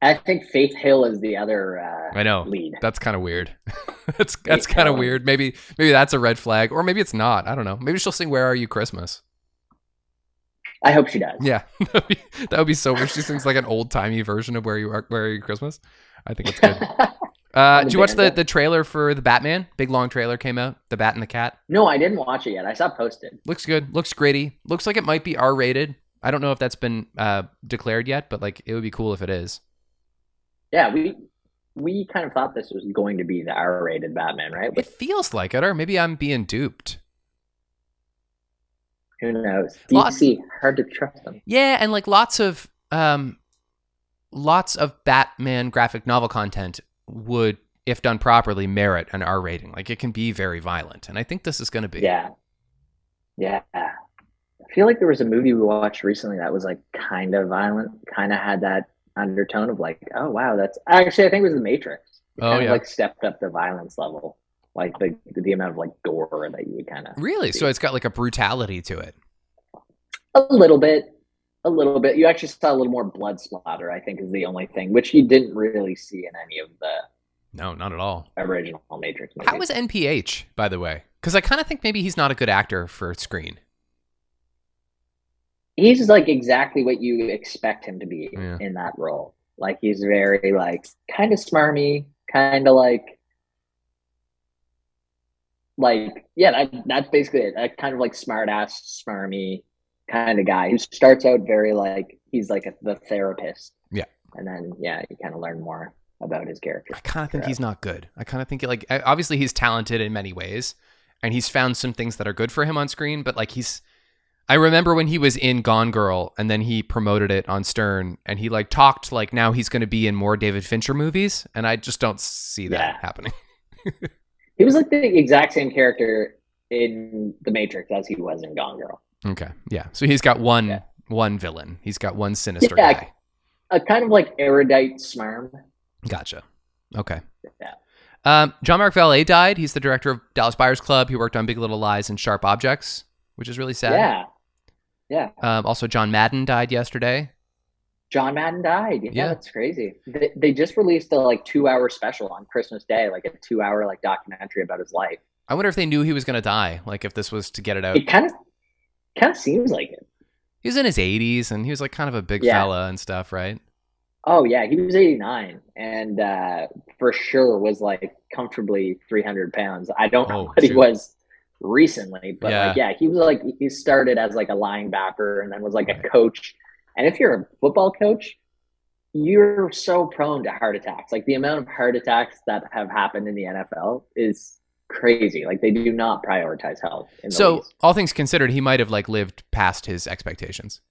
I think Faith Hill is the other uh, I know lead. that's kind of weird. that's that's kind of weird. Maybe maybe that's a red flag, or maybe it's not. I don't know. Maybe she'll sing "Where Are You Christmas." I hope she does. Yeah, that would be, that would be so weird. She sings like an old timey version of "Where You Are, Where Are You Christmas." I think it's good. Uh, did you watch the, the trailer for the Batman? Big long trailer came out. The Bat and the Cat no, I didn't watch it yet. I saw posted. looks good. Looks gritty. Looks like it might be R rated. I don't know if that's been uh, declared yet, but like it would be cool if it is. Yeah, we we kind of thought this was going to be the R-rated Batman, right? It feels like it, or maybe I'm being duped. who knows? Lots- DC hard to trust them. Yeah, and like lots of um, lots of Batman graphic novel content would if done properly, merit an R rating. Like it can be very violent, and I think this is going to be. Yeah. Yeah. I feel like there was a movie we watched recently that was like kind of violent, kind of had that undertone of like, oh wow, that's actually I think it was The Matrix. It Oh, kind yeah. of like stepped up the violence level, like the the amount of like gore that you would kind of Really? So it's got like a brutality to it. a little bit, a little bit. You actually saw a little more blood splatter. I think is the only thing which you didn't really see in any of the No, not at all. original Matrix movies. How was NPH, by the way? Because I kind of think maybe he's not a good actor for screen. He's like exactly what you expect him to be Yeah. in that role. Like he's very like kind of smarmy, kind of like like yeah, that, that's basically it. That kind of like smart ass, smarmy kind of guy who starts out very like he's like a, the therapist. Yeah. and then yeah, you kind of learn more about his character. I kind of think he's not good. I kind of think like obviously he's talented in many ways, and he's found some things that are good for him on screen. But like he's, I remember when he was in Gone Girl, and then he promoted it on Stern, and he like talked like now he's going to be in more David Fincher movies, and I just don't see that Yeah. happening. He was like the exact same character in The Matrix as he was in Gone Girl. Okay, yeah. So he's got one Yeah. one villain. He's got one sinister Yeah. guy. A kind of like erudite smarm. Gotcha. Okay. Yeah. Um, John Mark Vallée died. He's the director of Dallas Buyers Club. He worked on Big Little Lies and Sharp Objects, which is really sad. Yeah. Yeah. Um, also, John Madden died yesterday. John Madden died. Yeah, Yeah. that's crazy. They, they just released a like two hour special on Christmas Day, like a two hour like documentary about his life. I wonder if they knew he was going to die. Like if this was to get it out. It kind of kind of seems like it. He was in his 80s and he was like kind of a big Yeah. fella and stuff, right? Oh yeah, he was eighty nine, and uh, for sure was like comfortably three hundred pounds. I don't know Oh, what he was recently, but Yeah. like yeah, he was like he started as like a linebacker and then was like a coach. And if you're a football coach, you're so prone to heart attacks. Like the amount of heart attacks that have happened in the NFL is crazy. Like they do not prioritize health. In the So, least. all things considered, he might have like lived past his expectations.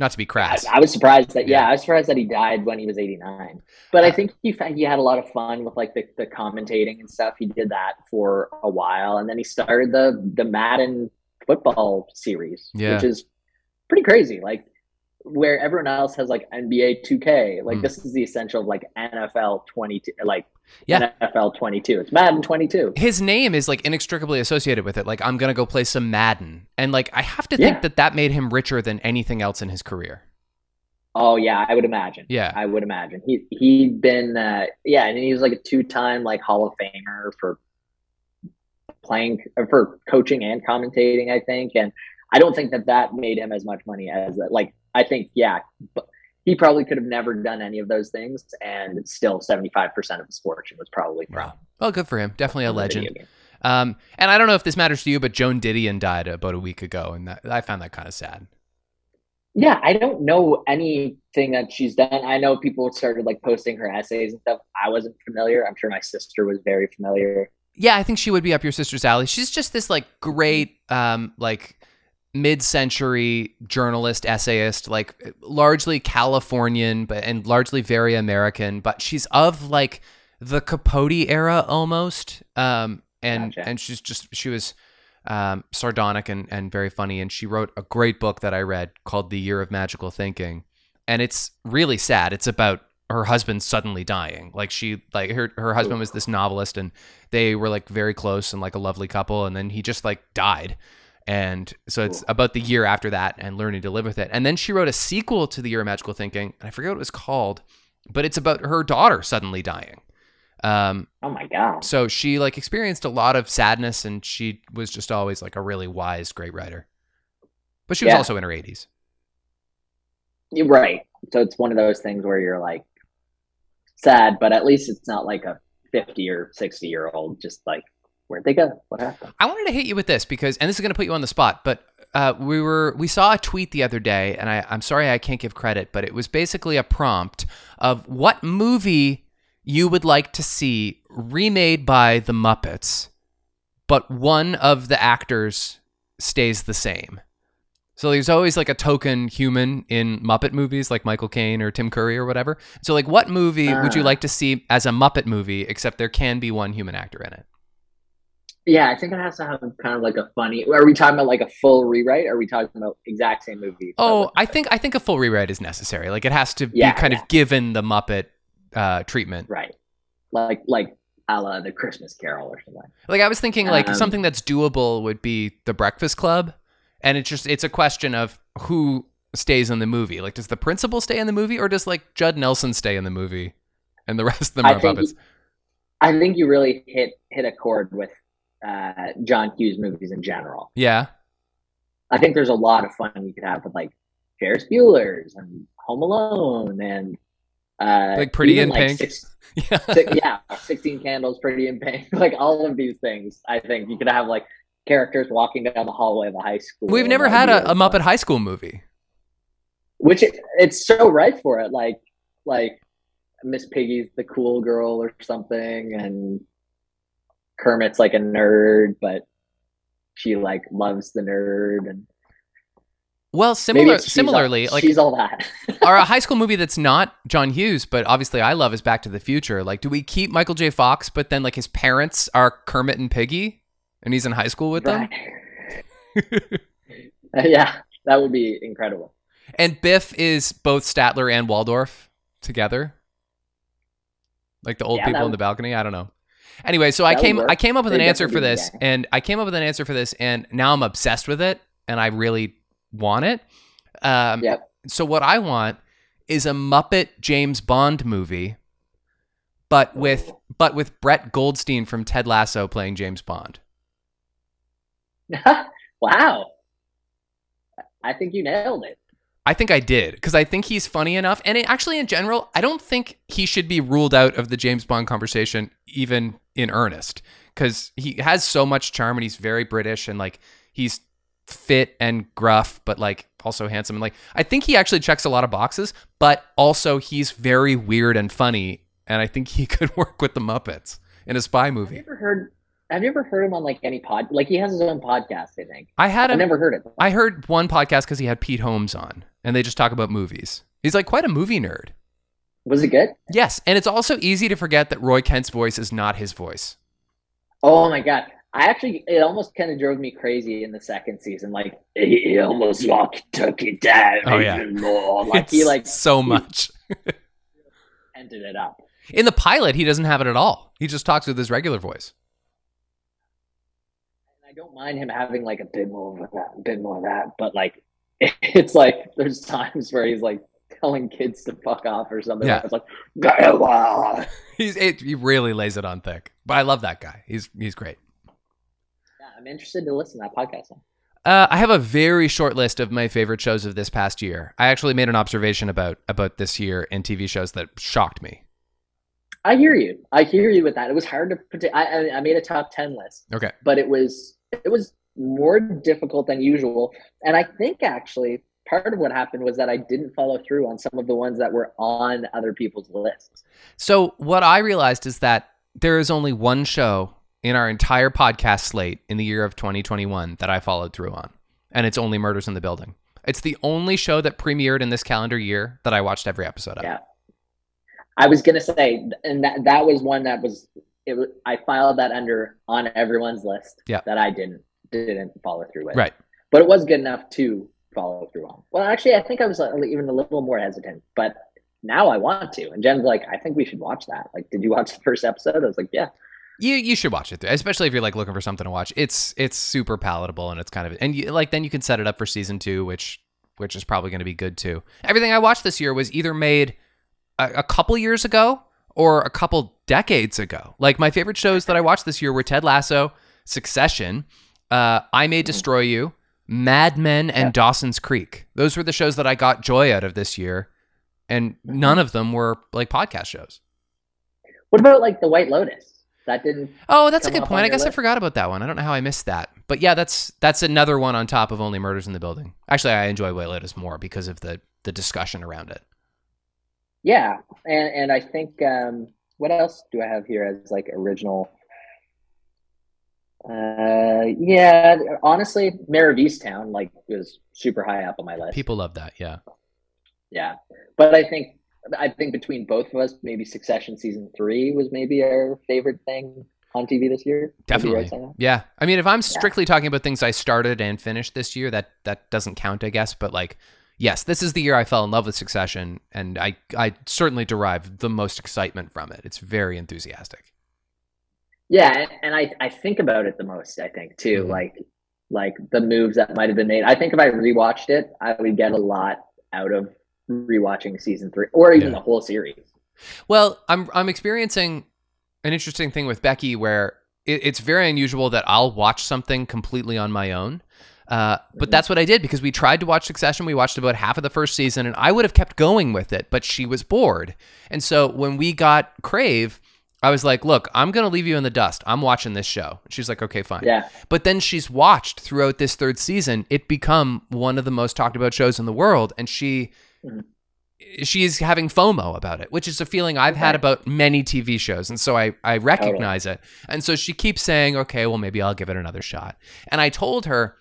Not to be crass. I was surprised that yeah. Yeah. I was surprised that he died when he was 89. But I think he he had a lot of fun with like the, the commentating and stuff. He did that for a while, and then he started the the Madden football series, Yeah. which is pretty crazy. Like where everyone else has like NBA 2K, like Mm. this is the essential of like NFL 22, like Yeah. NFL 22. It's Madden 22. his name is like inextricably associated with it. Like, I'm going to go play some Madden. And like, I have to think that that made him richer than anything else in his career. Oh yeah, I would imagine. Yeah. I would imagine he he'd been uh, yeah, and he was like a two time like Hall of Famer for playing for coaching and commentating, I think, and I don't think that that made him as much money as like I think yeah, he probably could have never done any of those things, and still seventy five percent of his fortune was probably from Wow. Well, good for him. Definitely a legend. Um, and I don't know if this matters to you, but Joan Didion died about a week ago, and that, I found that kind of sad. Yeah, I don't know anything that she's done. I know people started like posting her essays and stuff. I wasn't familiar. I'm sure my sister was very familiar. Yeah, I think she would be up your sister's alley. She's just this like great, um, like mid-century journalist, essayist, like largely Californian, but and largely very American. But she's of like the Capote era almost, um, and Gotcha. and she's just she was um, sardonic and and very funny. And she wrote a great book that I read called The Year of Magical Thinking, and it's really sad. It's about her husband suddenly dying. Like she like her her husband was this novelist and they were like very close and like a lovely couple and then he just like died. And so it's Cool. about the year after that and learning to live with it. And then she wrote a sequel to The Year of Magical Thinking, and I forget what it was called, but it's about her daughter suddenly dying. Um, Oh my god. so she like experienced a lot of sadness and she was just always like a really wise, great writer. But she was Yeah. also in her 80s. You're right. So it's one of those things where you're like sad, but at least it's not like a 50 or 60 year old just like where'd they go? What happened? I wanted to hit you with this because, and this is going to put you on the spot, but uh, we were we saw a tweet the other day, and I, I'm sorry I can't give credit, but it was basically a prompt of what movie you would like to see remade by the Muppets, but one of the actors stays the same. So there's always like a token human in Muppet movies, like Michael Caine or Tim Curry or whatever. So like, what movie would you Ah. like to see as a Muppet movie, except there can be one human actor in it? Yeah, I think it has to have kind of like a funny. Are we talking about like a full rewrite? Or are we talking about exact same movie? Oh, I think I think a full rewrite is necessary. Like it has to Yeah, be kind yeah. of given the Muppet uh, treatment. right, like like a la the Christmas Carol or something. Like I was thinking, like Um, something that's doable would be The Breakfast Club, and it's just it's a question of who stays in the movie. Like, does the principal stay in the movie, or does like Judd Nelson stay in the movie, and the rest of them I are puppets? I think you really hit hit a chord with uh, John Hughes movies in general. Yeah, I think there's a lot of fun you could have with like Ferris Bueller's and Home Alone and uh, Like Pretty in like, Pink? Six, yeah. six, yeah, Sixteen Candles, Pretty in Pink, like all of these things. I think you could have like characters walking down the hallway of a high school. We've never had a, a Muppet. High School movie. which it, it's so right for it. Like like Miss Piggy's the cool girl or something, and Kermit's like a nerd, but she like loves the nerd and Well, similar, she's similarly, all, like she's all that. our a high school movie that's not John Hughes, but obviously I love is Back to the Future. Like, do we keep Michael J. Fox, but then like his parents are Kermit and Piggy, and he's in high school with them? Yeah, that would be incredible. And Biff is both Statler and Waldorf together. Like the old Yeah, people that in would- the balcony. I don't know. Anyway, so I That would came work. I came up with an They'd answer for this, gay. and I came up with an answer for this, and now I'm obsessed with it, and I really want it. Um, Yep. So what I want is a Muppet James Bond movie, but with but with Brett Goldstein from Ted Lasso playing James Bond. wow. I think you nailed it. I think I did because I think he's funny enough, and it, actually, in general, I don't think he should be ruled out of the James Bond conversation, even in earnest, because he has so much charm and he's very British and like he's fit and gruff, but like also handsome. And like I think he actually checks a lot of boxes, but also he's very weird and funny, and I think he could work with the Muppets in a spy Have you movie. ever heard? Have you ever heard him on like any pod? Like he has his own podcast, I think. I had I've never heard it. I heard one podcast because he had Pete Holmes on, and they just talk about movies. He's like quite a movie nerd. Was it good? Yes, and it's also easy to forget that Roy Kent's voice is not his voice. Oh my god! I actually, it almost kind of drove me crazy in the second season. Like he almost like took it down Oh, yeah. even more. Like he It's like so much. ended it up. In the pilot, he doesn't have it at all. He just talks with his regular voice. And I don't mind him having like a bit more of that, a bit more of that, but like it's like there's times where he's like telling kids to fuck off or something. Yeah. It's like on. He's it, he really lays it on thick. But I love that guy. He's he's great. Yeah, I'm interested to listen to that podcast. Uh, I have a very short list of my favorite shows of this past year. I actually made an observation about about this year in TV shows that shocked me. I hear you. I hear you with that. It was hard to predict. I, I, I made a top ten list. Okay. but it was it was more difficult than usual. And I think actually part of what happened was that I didn't follow through on some of the ones that were on other people's lists. So what I realized is that there is only one show in our entire podcast slate in the year of 2021 that I followed through on, and it's only Murders in the Building. It's the only show that premiered in this calendar year that I watched every episode of. Yeah. I was gonna say, and that that was one that was it. Was, I filed that under on everyone's list. Yeah. That I didn't didn't follow through with. Right. But it was good enough to follow through on. Well, actually, I think I was even a little more hesitant, but now I want to. And Jen's like, I think we should watch that. Like, did you watch the first episode? I was like, yeah. You you should watch it, especially if you're like looking for something to watch. It's it's super palatable and it's kind of and you, like then you can set it up for season two, which which is probably going to be good too. Everything I watched this year was either made a, a couple years ago or a couple decades ago. Like my favorite shows that I watched this year were Ted Lasso, Succession, uh, I May Destroy You, Mad Men, and Yeah. Dawson's Creek. Those were the shows that I got joy out of this year, and none of them were like podcast shows. What about like the White Lotus? That didn't. Oh, that's a good point. I guess I forgot about that one. I don't know how I missed that. But yeah, that's that's another one on top of only murders in the building. Actually, I enjoy White Lotus more because of the the discussion around it. Yeah, and and I think um, what else do I have here as like original? Uh, yeah, honestly, Mare of Easttown like was super high up on my list. People love that. Yeah. Yeah, but I think I think between both of us, maybe Succession season three was maybe our favorite thing on TV this year. Definitely. right, Yeah. I mean, if I'm strictly talking about things I started and finished this year, that that doesn't count, I guess. But like, yes, this is the year I fell in love with Succession, and I I certainly derive the most excitement from it. It's very enthusiastic. Yeah, and, I I think about it the most. I think too, Mhm. like like the moves that might have been made. I think if I rewatched it, I would get a lot out of rewatching season three or even Yeah. the whole series. Well, I'm I'm experiencing an interesting thing with Becky where it, it's very unusual that I'll watch something completely on my own. Uh, but Mhm. that's what I did because we tried to watch Succession. We watched about half of the first season, and I would have kept going with it, but she was bored. And so when we got Crave, I was like, "Look, I'm gonna leave you in the dust. I'm watching this show." She's like, "Okay, fine." Yeah, But then she's watched throughout this third season it become one of the most talked about shows in the world, and she Mhm. she's having FOMO about it, which is a feeling I've had about many TV shows, and so I I recognize it, and so she keeps saying, "Okay, well maybe I'll give it another shot." And I told her,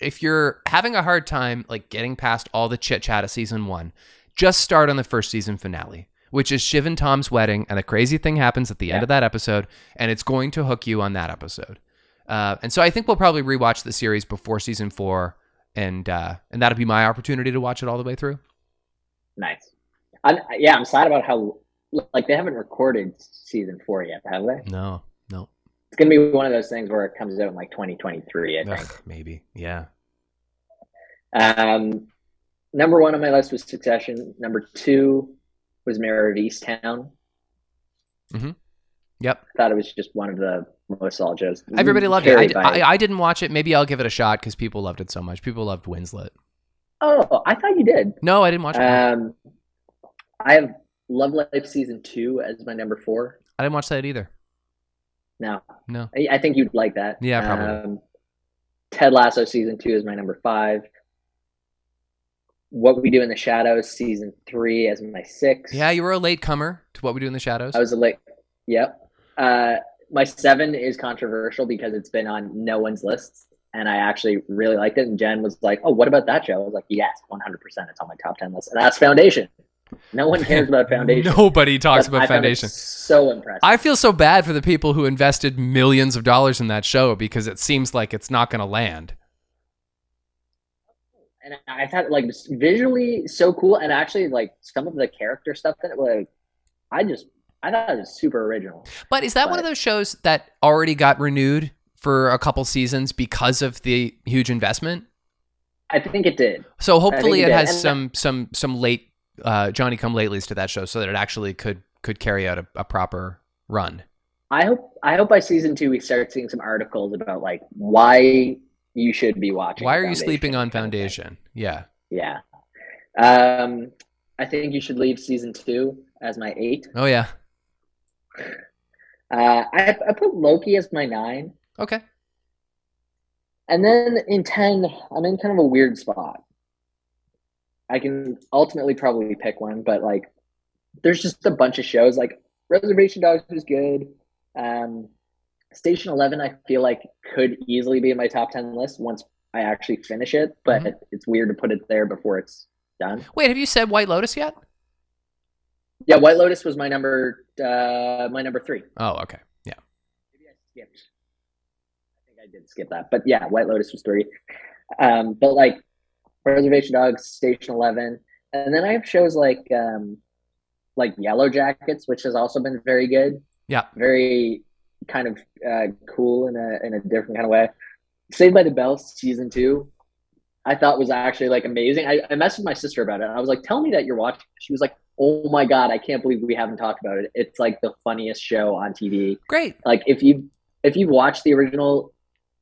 if you're having a hard time like getting past all the chit chat of season one, just start on the first season finale. Which is Shiv and Tom's wedding, and a crazy thing happens at the end Yeah. of that episode, and it's going to hook you on that episode. Uh, and so I think we'll probably rewatch the series before season four, and uh, and that'll be my opportunity to watch it all the way through. nice. I'm, yeah, I'm sad about how like they haven't recorded season four yet, have they? No, no, It's gonna be one of those things where it comes out in like 2023. I think. Ugh, maybe, yeah. Um, number one on my list was Succession. Number two was Mare of Easttown. Yep. I thought it was just one of the most solid shows. Everybody loved it. I, Carried d- by- I, I didn't watch it. Maybe I'll give it a shot because people loved it so much. People loved Winslet. oh, I thought you did. No, I didn't watch it. Um, I have Love Life season two as my number four. I didn't watch that either. No, No. I, I think you'd like that. Yeah, probably. Um, Ted Lasso season two is my number five. What We Do in the Shadows season three as my six. Yeah, you were a late comer to what we do in the shadows. I was a late. Yep. Uh, my seven is controversial because it's been on no one's lists, and I actually really liked it. And Jen was like, "Oh, what about that show?" I was like, "Yes, one hundred percent. It's on my top ten list." And that's Foundation. No one cares about Foundation. Nobody talks about I Foundation. So impressive. I feel so bad for the people who invested millions of dollars in that show because it seems like it's not going to land. And I thought like visually so cool, and actually like some of the character stuff that it, like I just I thought it was super original. But is that one of those shows that already got renewed for a couple seasons because of the huge investment? I think it did. So hopefully it it has And- some some some late uh, Johnny Come Latelys to that show, so that it actually could could carry out a, a proper run. I hope I hope by season two we start seeing some articles about like why you should be watching. Why are you sleeping on kind of thing. Foundation? Yeah. Yeah. Um, I think you should leave season two as my eight. Oh yeah. Uh, I, I put Loki as my nine. Okay. And then in 10, I'm in kind of a weird spot. I can ultimately probably pick one, but like there's just a bunch of shows. Like Reservation Dogs was good. Um, Station 11, I feel like could easily be in my top 10 list once I actually finish it, but Mhm. it's weird to put it there before it's done. Wait, have you said White Lotus yet? Yeah, White Lotus was my number, uh, my number three. Oh, okay. Yeah. Maybe I skipped. I think I did skip that, but yeah, White Lotus was three. Um, but like Reservation Dogs, Station Eleven, and then I have shows like um, like Yellowjackets, which has also been very good. Yeah. very kind of uh, cool in a in a different kind of way. Saved by the Bell season two, I thought was actually like amazing. I, I messaged my sister about it. I was like, "Tell me that you're watching." She was like, "Oh my god, I can't believe we haven't talked about it. It's like the funniest show on TV." Great. like if you if you watch the original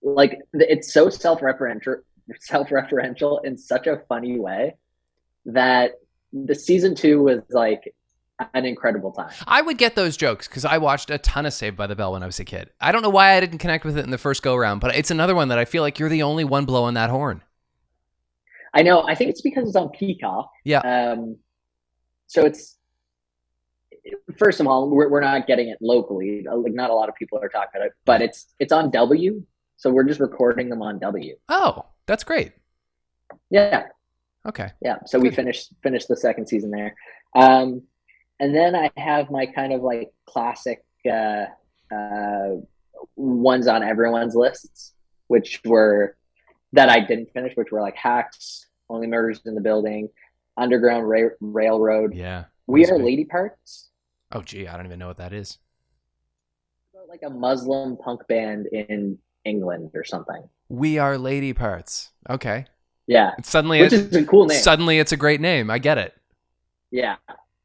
like it's so self-referential self-referential in such a funny way that the season two was like an incredible time I would get those jokes because I watched a ton of Saved by the Bell when I was a kid. I don't know why I didn't connect with it in the first go round, but it's another one that I feel like you're the only one blowing that horn. i know i think it's because it's on peacock Yeah. um so it's first of all, we're, we're not getting it locally. Like not a lot of people are talking about it, but it's it's on W, so we're just recording them on W. Oh, that's great. Yeah, Okay. yeah. So we finished finished the second season there, um, and then I have my kind of like classic uh, uh, ones on everyone's lists, which were that I didn't finish, which were like Hacks, Only Murders in the Building, Underground Ra- Railroad, Yeah. We Are. Lady Parts. Oh, gee, I don't even know what that is. like a Muslim punk band in England or something. We are lady parts. Okay. Yeah, And suddenly, which it, is a cool name. suddenly it's a great name. I get it. yeah,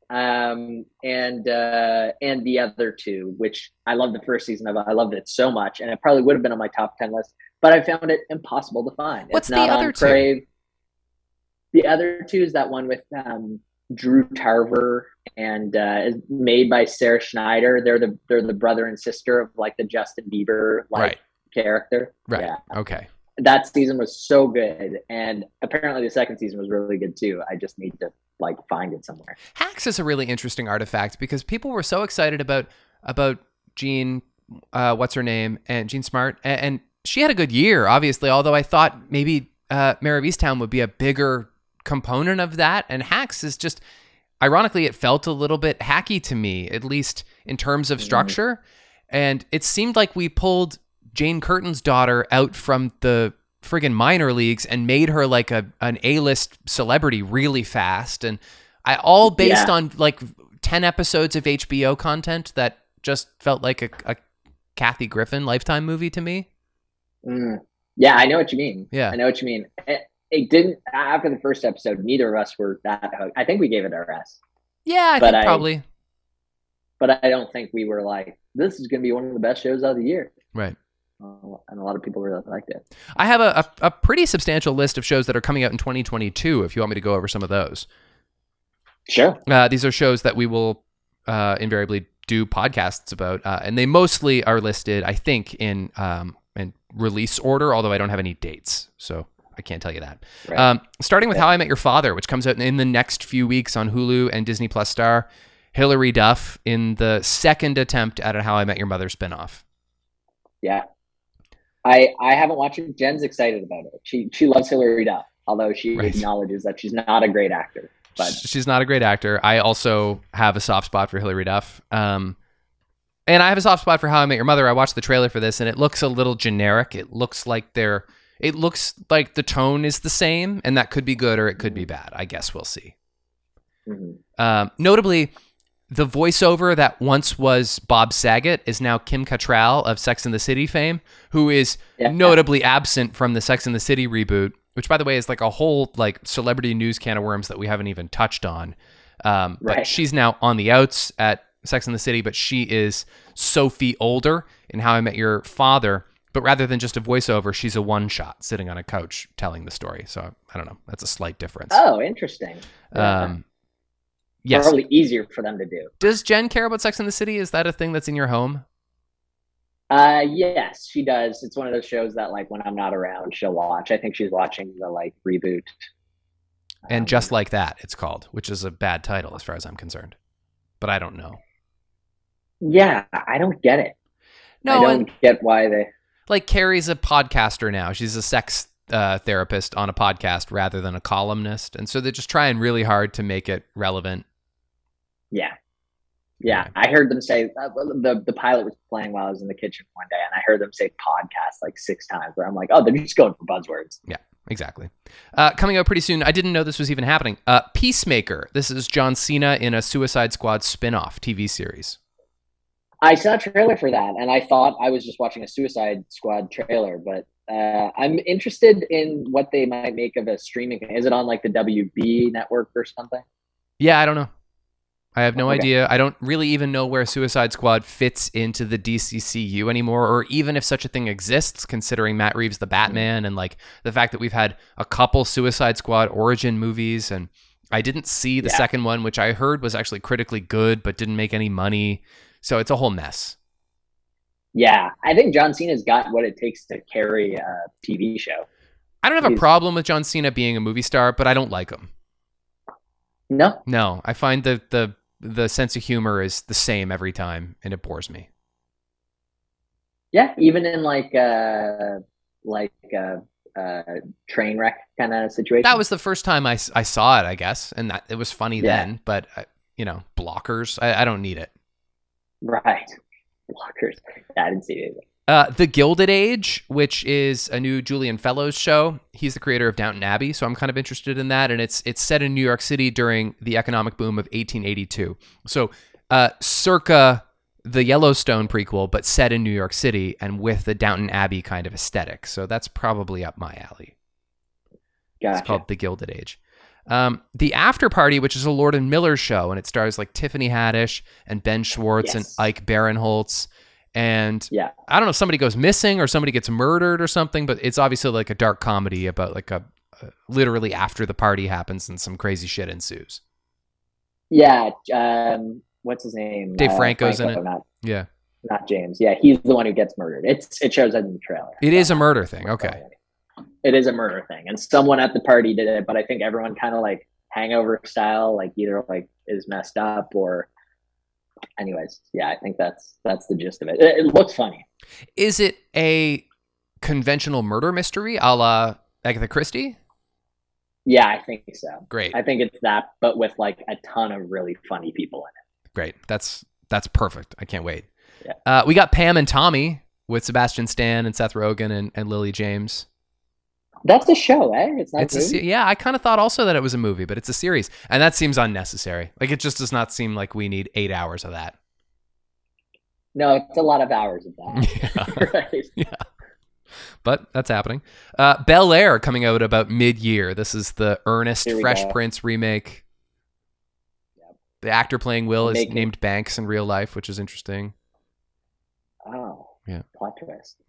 um, and uh, and the other two, which I love the first season of. I loved it so much, and it probably would have been on my top ten list, but I found it impossible to find. What's it's the other two? Crave. The other two is that one with um, Drew Tarver and uh, is made by Sarah Schneider. They're the they're the brother and sister of like the Justin Bieber like Right. character. Right. Yeah. Okay. That season was so good and apparently the second season was really good too i just need to like find it somewhere Hacks is a really interesting artifact because people were so excited about about Jean, uh, what's her name, and Jean Smart, and, and she had a good year, obviously. Although I thought maybe uh, Mare of Easttown would be a bigger component of that, and Hacks is just, ironically, it felt a little bit hacky to me, at least in terms of Mhm. structure, and it seemed like we pulled Jane Curtin's daughter out from the friggin' minor leagues and made her like a an A-list celebrity really fast and I all based Yeah. on like 10 episodes of HBO content that just felt like a, a Kathy Griffin lifetime movie to me. Mm. yeah i know what you mean Yeah. i know what you mean it, it didn't after the first episode neither of us were that hooked. i think we gave it our s Yeah, I But think I- probably. but i don't think we were like this is going to be one of the best shows of the year Right. And a lot of people really liked it I have a, a, a pretty substantial list of shows that are coming out in 2022 if you want me to go over some of those. sure Uh, these are shows that we will uh, invariably do podcasts about, uh, and they mostly are listed, I think, in um, in release order. Although I don't have any dates, so I can't tell you that. Right. Um, starting with How I Met Your Father, which comes out in the next few weeks on Hulu and Disney Plus Star. Hilary Duff in the second attempt at a How I Met Your Mother spinoff. yeah i i haven't watched it jen's excited about it she she loves Hilary Duff although she Right. acknowledges that she's not a great actor but She's not a great actor. I also have a soft spot for Hilary Duff. Um, and I have a soft spot for How I Met Your Mother. I watched the trailer for this, and it looks a little generic. It looks like they're. It looks like the tone is the same, and that could be good or it could be bad. I guess we'll see. mhm. Um, notably, the voiceover that once was Bob Saget is now Kim Cattrall of Sex and the City fame, who is Yeah. notably absent from the Sex and the City reboot, which, by the way, is like a whole like celebrity news can of worms that we haven't even touched on. Um, But Right. she's now on the outs at Sex and the City, but she is Sophie Older in How I Met Your Father. But rather than just a voiceover, she's a one shot sitting on a couch telling the story. So I don't know. That's a slight difference. oh interesting Yeah. Yes. probably easier for them to do. Does Jen care about Sex in the City? Is that a thing that's in your home? Uh, yes, she does. It's one of those shows that, like, when I'm not around, she'll watch. I think she's watching the like reboot. And Um, just like that, it's called, which is a bad title as far as I'm concerned. But I don't know. yeah, I don't get it. No, I don't and get why they. like Carrie's a podcaster now. She's a sex uh, therapist on a podcast rather than a columnist, and so they're just trying really hard to make it relevant. Yeah, yeah. I heard them say uh, the the pilot was playing while I was in the kitchen one day, and I heard them say podcast like six times. Where I'm like, oh, they're just going for buzzwords. Yeah, exactly. Uh, coming out pretty soon. I didn't know this was even happening. Uh, Peacemaker. This is John Cena in a Suicide Squad spin-off TV series. I saw a trailer for that, and I thought I was just watching a Suicide Squad trailer, but uh, I'm interested in what they might make of a streaming. Is it on like the WB network or something? Yeah, I don't know. I have no Okay. idea. I don't really even know where Suicide Squad fits into the DCCU anymore, or even if such a thing exists, considering Matt Reeves the mm-hmm. Batman and like the fact that we've had a couple Suicide Squad origin movies. And I didn't see the Yeah. second one, which I heard was actually critically good, but didn't make any money. So it's a whole mess. Yeah, I think John Cena's got what it takes to carry a TV show. I don't have a problem with John Cena being a movie star, but I don't like him. No, No, I find the the the sense of humor is the same every time, and it bores me. Yeah, even in like uh like uh, uh train wreck kind of situation. That was the first time I, I saw it, I guess, and that it was funny Yeah. then. But uh, you know, blockers, I, I don't need it. right. Blockers. I didn't see it. Uh, the Gilded Age, which is a new Julian Fellowes show. He's the creator of Downton Abbey, so I'm kind of interested in that. And it's it's set in New York City during the economic boom of 1882. So, uh, circa the Yellowstone prequel, but set in New York City and with the Downton Abbey kind of aesthetic. So that's probably up my alley. Gotcha. It's called The Gilded Age. Um, the After Party, which is a Lord and Miller show, and it stars like Tiffany Haddish and Ben Schwartz and Ike Barinholtz. And Yeah. I don't know if somebody goes missing or somebody gets murdered or something, but it's obviously like a dark comedy about like a, uh literally after the party happens and some crazy shit ensues. Yeah. Um, what's his name? Dave Uh, Franco's in it. Not Yeah, not James. Yeah, he's the one who gets murdered. It's it shows up in the trailer. it is a murder thing. Okay, It is a murder thing, and someone at the party did it, but I think everyone kind of like hangover style, like either like is messed up or. Anyways, yeah, I think that's that's the gist of it. It, it looks funny. is it a conventional murder mystery a la Agatha Christie? Yeah, I think so. Great, I think it's that, but with like a ton of really funny people in it. great. That's that's perfect. I can't wait. Yeah. Uh, we got Pam and Tommy with Sebastian Stan and Seth Rogen and, and Lily James. That's a show, eh? It's not It's a se- yeah. I kind of thought also that it was a movie, but it's a series, and that seems unnecessary. Like it just does not seem like we need eight hours of that. No, it's a lot of hours of that. right. but that's happening. Uh, Bel Air coming out about mid year. This is the Ernest Fresh go. Prince remake. Yep. The actor playing Will is named Banks in real life, which is interesting. Yeah.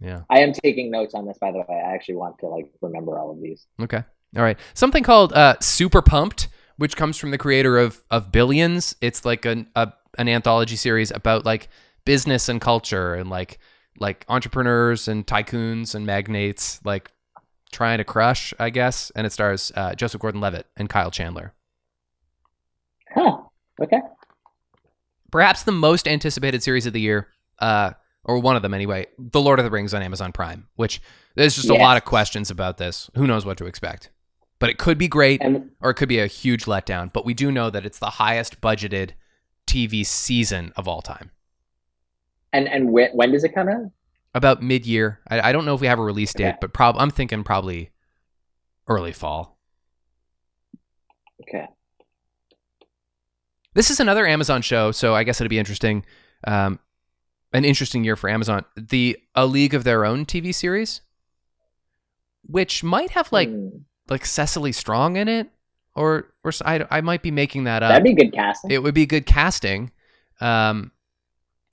Yeah. I am taking notes on this, by the way. I actually want to like remember all of these. Okay. All right. Something called uh, Super Pumped, which comes from the creator of of Billions. It's like an a, an anthology series about like business and culture and like like entrepreneurs and tycoons and magnates like trying to crush, I guess. And it stars uh, Joseph Gordon-Levitt and Kyle Chandler. Huh. Okay. Perhaps the most anticipated series of the year, uh, or one of them anyway, The Lord of the Rings on Amazon Prime. Which there's just a lot of questions about this. Who knows what to expect? But it could be great. Or it could be a huge letdown. But we do know that it's the highest budgeted TV season of all time. and and when, when does it come out? About mid year. I, I don't know if we have a release date, Okay. but prob- I'm thinking probably early fall. Okay. This is another Amazon show, so I guess it'd be interesting. Um, an interesting year for Amazon. The A League of Their Own TV series, which might have like Hmm. like Cecily Strong in it, or or I, I might be making that up. that'd be good casting. it would be good casting. Um,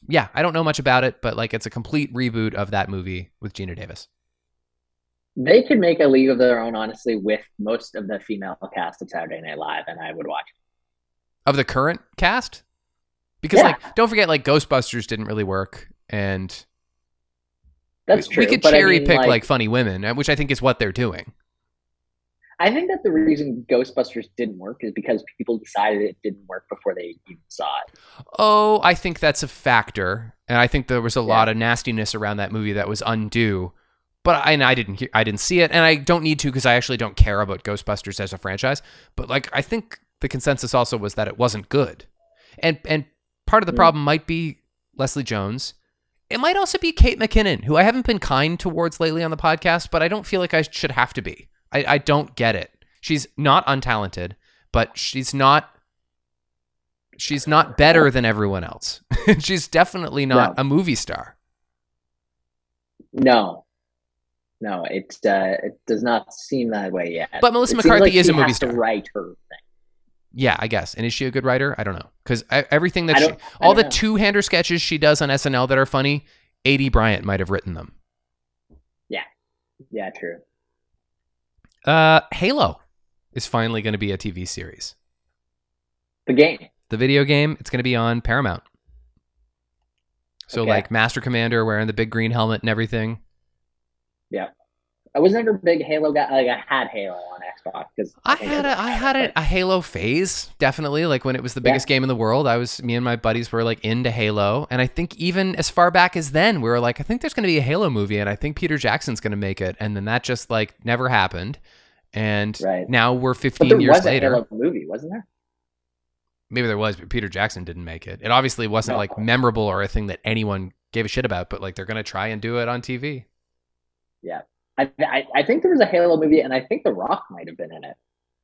yeah, I don't know much about it, but like it's a complete reboot of that movie with Geena Davis. they could make a league of their own, honestly, with most of the female cast of Saturday Night Live, and I would watch. Of the current cast, because Yeah. like don't forget like Ghostbusters didn't really work, and That's we, true. we could but I cherry mean, pick like, funny women, uh, which I think is what they're doing. I think that the reason Ghostbusters didn't work is because people decided it didn't work before they even saw it. Oh, I think that's a factor, and I think there was a Yeah. lot of nastiness around that movie that was undue. But I, and I didn't hear, I didn't see it, and I don't need to because I actually don't care about Ghostbusters as a franchise. But like, I think the consensus also was that it wasn't good, and and part of the Hmm. problem might be Leslie Jones. It might also be Kate McKinnon, who I haven't been kind towards lately on the podcast, but I don't feel like I should have to be. I, I don't get it. She's not untalented, but she's not she's not better than everyone else. she's definitely not No. a movie star. No, no, it uh, it does not seem that way yet. But Melissa It McCarthy like is a movie has to star. write her thing. Yeah, I guess. And is she a good writer? I don't know. Because everything that she, all the know. two-hander sketches she does on SNL that are funny, Aidy Bryant might have written them. Yeah, yeah, true. Uh, Halo is finally going to be a TV series. The game. The video game, it's going to be on Paramount. So Okay. like Master Commander wearing the big green helmet and everything. I was never a big Halo guy. Like I had Halo on Xbox because I had a I had a, a Halo phase definitely like when it was the biggest game in the world. I was me and my buddies were like into Halo, and I think even as far back as then we were like, I think there's going to be a Halo movie, and I think Peter Jackson's going to make it, and then that just like never happened, and Right. now we're But 15 there years was later. a Halo movie, wasn't there? Maybe there was, but Peter Jackson didn't make it. It obviously wasn't No. like memorable or a thing that anyone gave a shit about, but like they're going to try and do it on TV. I, I I think there was a Halo movie, and I think The Rock might have been in it.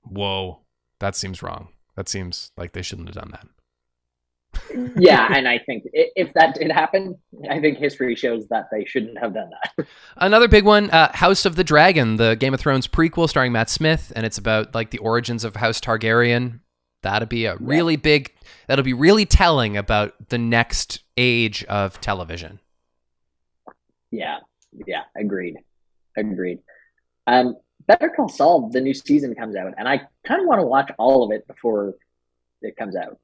Whoa, that seems wrong. That seems like they shouldn't have done that. Yeah, and I think if that did happen, I think history shows that they shouldn't have done that. Another big one, uh, House of the Dragon, the Game of Thrones prequel starring Matt Smith, and it's about like the origins of House Targaryen. That'll be a really big. That'll be really telling about the next age of television. Yeah, yeah, agreed, agreed. Um, Better Call Saul, the new season comes out, and I kind of want to watch all of it before it comes out.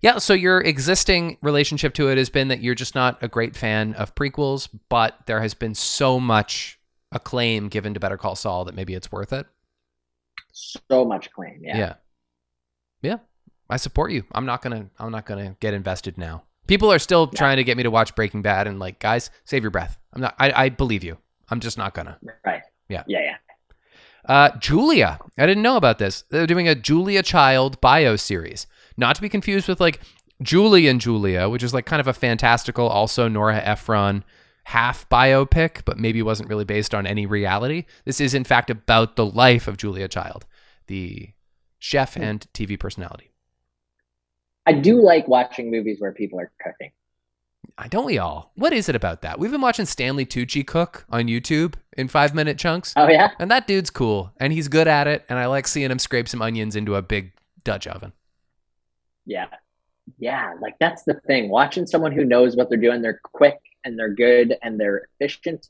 Yeah, so your existing relationship to it has been that you're just not a great fan of prequels, but there has been so much acclaim given to Better Call Saul that maybe it's worth it. So much claim, yeah. Yeah. Yeah. I support you. I'm not going to I'm not going to get invested now. People are still trying to get me to watch Breaking Bad and like, guys, save your breath. I'm not I, I believe you. I'm just not to. Right. Yeah. Yeah, yeah. Uh, Julia. I didn't know about this. They're doing a Julia Child bio series. Not to be confused with like Julie and Julia, which is like kind of a fantastical, also Nora Ephron half biopic, but maybe wasn't really based on any reality. This is in fact about the life of Julia Child, the chef and TV personality. I do like watching movies where people are cooking. I don't we all? What is it about that? We've been watching Stanley Tucci cook on YouTube in five minute chunks. Oh yeah, And that dude's cool, and he's good at it, and I like seeing him scrape some onions into a big Dutch oven. yeah, yeah. Like that's the thing. Watching someone who knows what they're doing, they're quick and they're good and they're efficient.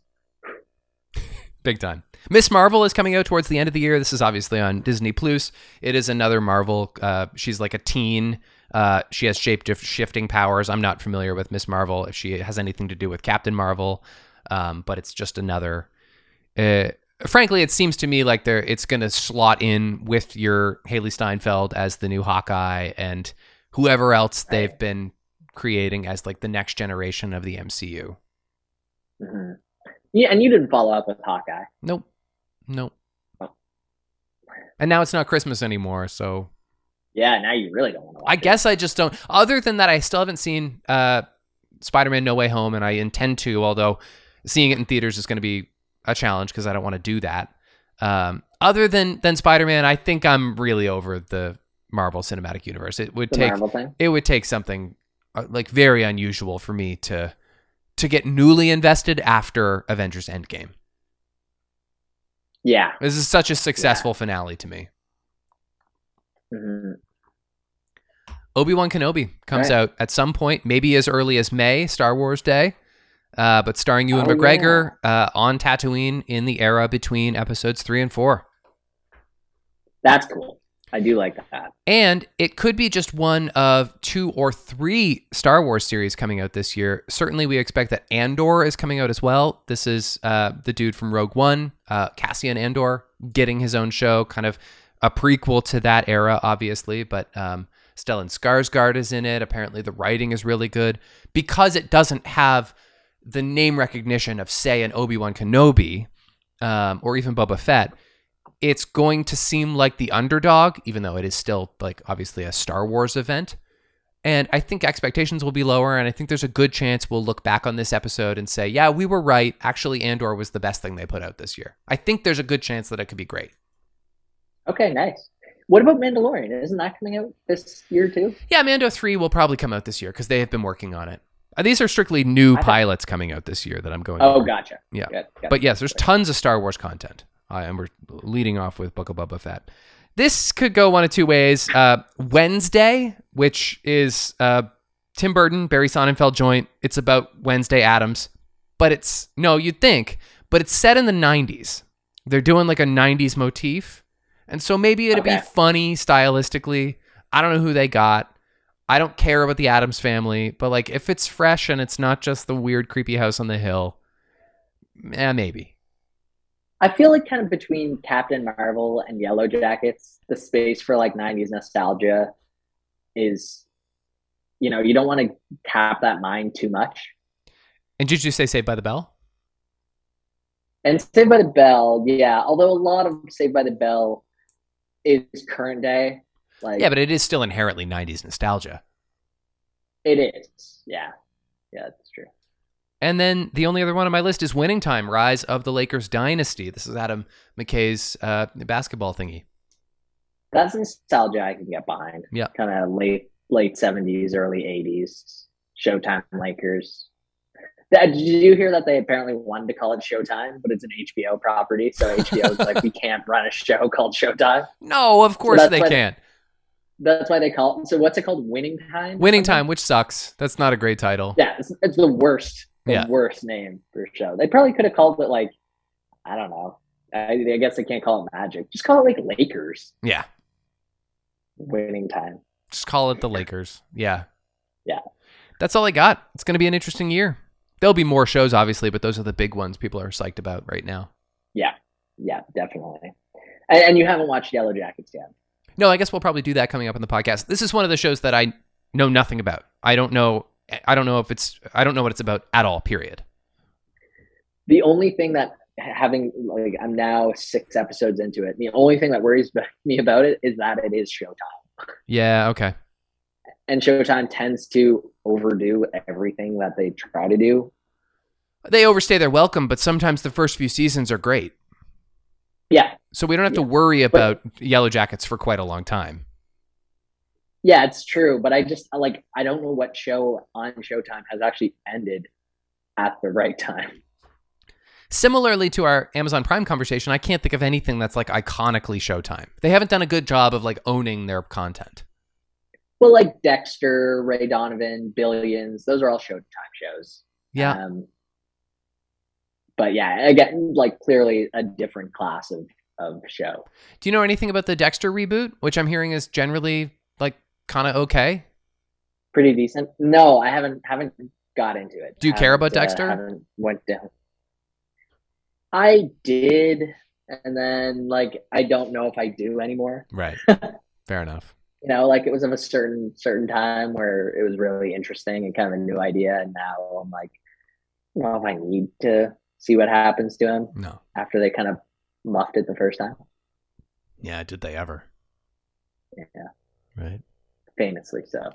Big time. Miss Marvel is coming out towards the end of the year. This is obviously on Disney Plus. It is another Marvel. Uh, she's like a teen. Uh, she has shape shifting powers. I'm not familiar with Miss Marvel if she has anything to do with Captain Marvel, um, but it's just another. Uh, frankly, it seems to me like they're it's going to slot in with your Hailee Steinfeld as the new Hawkeye and whoever else they've Right. been creating as like the next generation of the MCU. hmm Yeah, and you didn't follow up with Hawkeye. Nope. Nope. Oh. And now it's not Christmas anymore, so Yeah, now you really don't want to. Watch I it. guess I just don't. Other than that, I still haven't seen uh, Spider-Man: No Way Home, and I intend to. Although seeing it in theaters is going to be a challenge because I don't want to do that. Um, other than than Spider-Man, I think I'm really over the Marvel Cinematic Universe. It would the take it would take something uh, like very unusual for me to to get newly invested after Avengers Endgame. Yeah. This is such a successful finale to me. Hmm Obi Wan Kenobi comes Right. out at some point, maybe as early as May, Star Wars Day, uh, but starring Ewan Oh, McGregor uh, on Tatooine in the era between episodes three and four. That's cool. I do like that. And it could be just one of two or three Star Wars series coming out this year. Certainly, we expect that Andor is coming out as well. This is uh, the dude from Rogue One, uh, Cassian Andor, getting his own show, kind of a prequel to that era, obviously. But um, Stellan Skarsgård is in it. Apparently, the writing is really good because it doesn't have the name recognition of, say, an Obi Wan Kenobi um, or even Boba Fett it's going to seem like the underdog, even though it is still like obviously a Star Wars event. And I think expectations will be lower, and I think there's a good chance we'll look back on this episode and say, yeah, we were right. Actually, Andor was the best thing they put out this year. I think there's a good chance that it could be great. Okay, nice. What about Mandalorian? Isn't that coming out this year too? Yeah, Mando 3 will probably come out this year because they have been working on it. Uh, these are strictly new I thought- pilots coming out this year that I'm going Oh, over. gotcha. Yeah. But yes, there's tons of Star Wars content. Uh, and we're leading off with Book of Boba Fett. This could go one of two ways. Uh, Wednesday, which is uh, Tim Burton, Barry Sonnenfeld joint. It's about Wednesday Addams, but it's no, you'd think, but it's set in the 90s. They're doing like a 90s motif. And so maybe it'd Okay. be funny stylistically. I don't know who they got. I don't care about the Addams family, but like if it's fresh and it's not just the weird, creepy house on the hill, eh, maybe. I feel like kind of between Captain Marvel and Yellowjackets, the space for like '90s nostalgia is, you know, you don't want to tap that mind too much. And did you say Saved by the Bell? And Saved by the Bell, yeah. Although a lot of Saved by the Bell is current day, like Yeah, but it is still inherently 90s nostalgia. it is, yeah, yeah, that's true. And then the only other one on my list is Winning Time: Rise of the Lakers Dynasty. This is Adam McKay's uh, basketball thingy. That's nostalgia I can get behind. Yeah. kind of late late seventies, early eighties. Showtime Lakers. That- Did you hear that they apparently wanted to call it Showtime, but it's an HBO property, so HBO was like, we can't run a show called Showtime. No, of course that's they can't. That's why they call it. So what's it called? Winning Time. Winning? Time, which sucks. That's not a great title. Yeah, it's, it's the worst, the Yeah. worst name for a show. They probably could have called it like, I don't know. I, I guess they can't call it Magic. Just call it like Lakers. Yeah, Winning Time. just call it the Lakers. Yeah. Yeah. That's all I got. It's going to be an interesting year. There'll be more shows, obviously, but those are the big ones people are psyched about right now. Yeah, yeah, definitely. And, and you haven't watched Yellowjackets yet. No, I guess we'll probably do that coming up in the podcast. This is one of the shows that I know nothing about. I don't know. I don't know if it's. I don't know what it's about at all. Period. The only thing that having like I'm now six episodes into it. The only thing that worries me about it is that it is Showtime, Yeah. Okay. And Showtime tends to overdo everything that they try to do. They overstay their welcome, but sometimes the first few seasons are great. Yeah, So we don't have to worry about Yellowjackets for quite a long time. yeah, it's true. But I just like I don't know what show on Showtime has actually ended at the right time. Similarly to our Amazon Prime conversation, I can't think of anything that's like iconically Showtime. They haven't done a good job of like owning their content. Well, like Dexter, Ray Donovan, Billions, those are all Showtime shows. Yeah. Um, but yeah, again, like clearly a different class of of show. Do you know anything about the Dexter reboot, which I'm hearing is generally like kind of okay? Pretty decent. No, I haven't haven't got into it. Do you care about uh, Dexter? haven't went down. I did, and then like I don't know if I do anymore. Right. Fair enough. You know, like it was of a certain certain time where it was really interesting and kind of a new idea, and now I'm like, well, if I need to see what happens to him No. after they kind of muffed it the first time. Yeah, did they ever? Yeah, Right. famously so.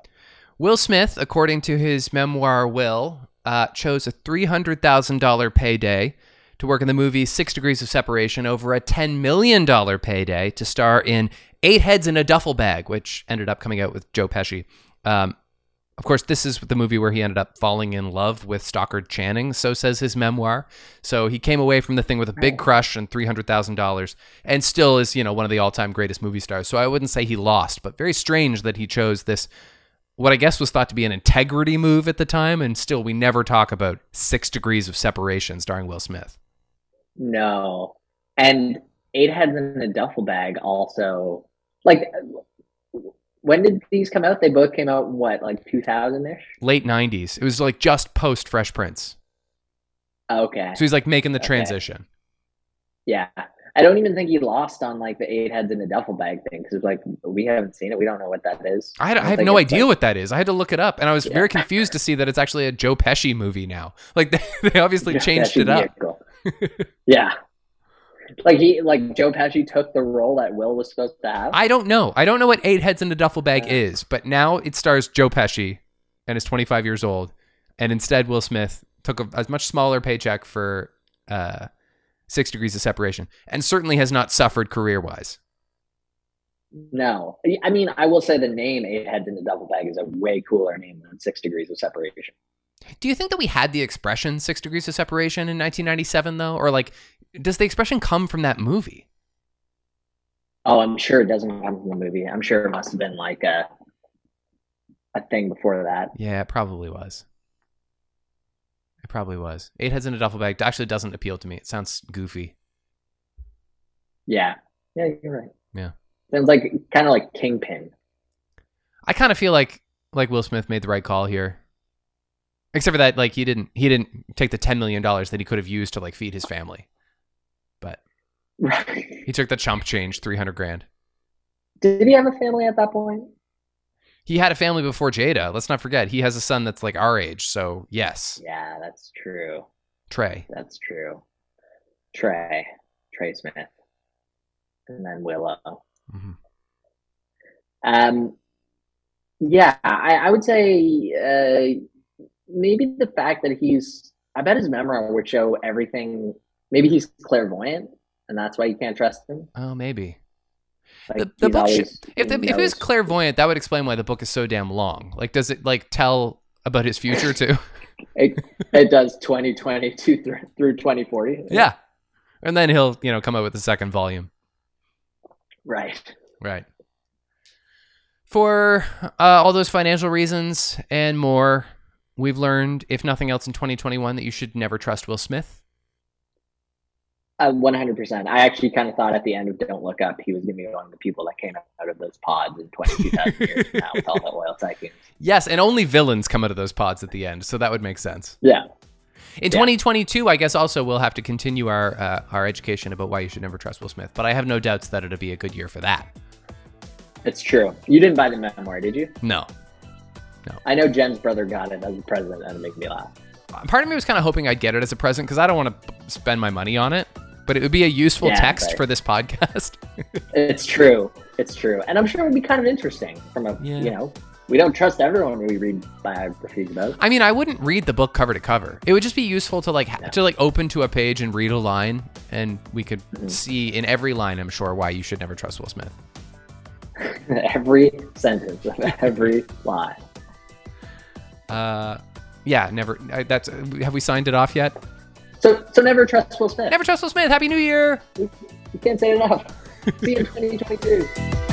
Will Smith, according to his memoir Will, uh, chose a $300,000 payday to work in the movie Six Degrees of Separation over a $10 million payday to star in Eight Heads in a Duffel Bag, which ended up coming out with Joe Pesci. Um, of course, this is the movie where he ended up falling in love with Stockard Channing, so says his memoir. So he came away from the thing with a big crush and $300,000 and still is, you know, one of the all-time greatest movie stars. So I wouldn't say he lost, but very strange that he chose this what I guess was thought to be an integrity move at the time, and still we never talk about Six Degrees of Separation starring Will Smith. No, and Eight Heads in a Duffel Bag also like. When did these come out? They both came out what, like two thousand ish? Late 90s. It was like just post Fresh Prince. Okay, So he's like making the Okay. transition. yeah. I don't even think he lost on like the Eight Heads in a Duffel Bag thing because like we haven't seen it. We don't know what that is. I, had, I don't have no idea like- what that is. I had to look it up, and I was Yeah. very confused to see that it's actually a Joe Pesci movie now. Like they, they obviously Joe changed Pesci it up. vehicle. yeah, like he like Joe Pesci took the role that Will was supposed to have. I don't know. I don't know what Eight Heads in a Duffel Bag Yeah. is, but now it stars Joe Pesci and is 25 years old, and instead Will Smith took a, a much smaller paycheck for uh, Six Degrees of Separation, and certainly has not suffered career wise. No, I mean I will say the name Eight Heads in a Duffel Bag is a way cooler name than Six Degrees of Separation. Do you think that we had the expression Six Degrees of Separation in 1997 though, or like does the expression come from that movie? Oh, I'm sure it doesn't come from the movie. I'm sure it must have been like a a thing before that. Yeah, it probably was. It probably was. Eight Heads in a Duffel Bag actually doesn't appeal to me. It sounds goofy. Yeah, yeah, you're right. Yeah. sounds like kind of like Kingpin. I kind of feel like like Will Smith made the right call here. Except for that, like he didn't he didn't take the ten million dollars that he could have used to like feed his family. But Right. He took the chump change, 300 grand. Did he have a family at that point? He had a family before Jada. Let's not forget. He has a son that's like our age. So, yes, Yeah, that's true. Trey. That's true. Trey, Trey Smith, and then Willow. hmm Um, yeah, I, I would say uh, maybe the fact that he's. I bet his memoir would show everything. Maybe he's clairvoyant, and that's why you can't trust him. Oh, maybe. Like, The- the book always- If, the, if it was clairvoyant, that would explain why the book is so damn long. Like, does it like tell about his future too? it, it does 2022 through, through 2040. yeah. And then he'll, you know, come out with the second volume. Right. Right. For uh, all those financial reasons and more, we've learned, if nothing else in 2021, that you should never trust Will Smith. Uh, 100%. I actually kind of thought at the end of Don't Look Up, he was going to be one of the people that came out of those pods in 22,000 years from now with all the oil tycoons. Yes, and only villains come out of those pods at the end, so that would make sense. Yeah. In Yeah. 2022, I guess also we'll have to continue our uh, our education about why you should never trust Will Smith. But I have no doubts that it'll be a good year for that. It's true. You didn't buy the memoir, did you? No, I know Jen's brother got it as a present, and it makes me laugh. part of me was kind of hoping I'd get it as a present because I don't want to spend my money on it. But it would be a useful Yeah, text right. for this podcast. It's true. It's true. And I'm sure it would be kind of interesting from a, Yeah. you know, we don't trust everyone we read biographies about. I mean, I wouldn't read the book cover to cover. It would just be useful to like to like open to a page and read a line, and we could Mm-hmm. see in every line, I'm sure, why you should never trust Will Smith. every sentence of every lie. Uh, yeah, never. I, that's. Have we signed it off yet? So, so never trust Will Smith. Never trust Will Smith. Happy New Year. You can't say it enough. See you in 2022.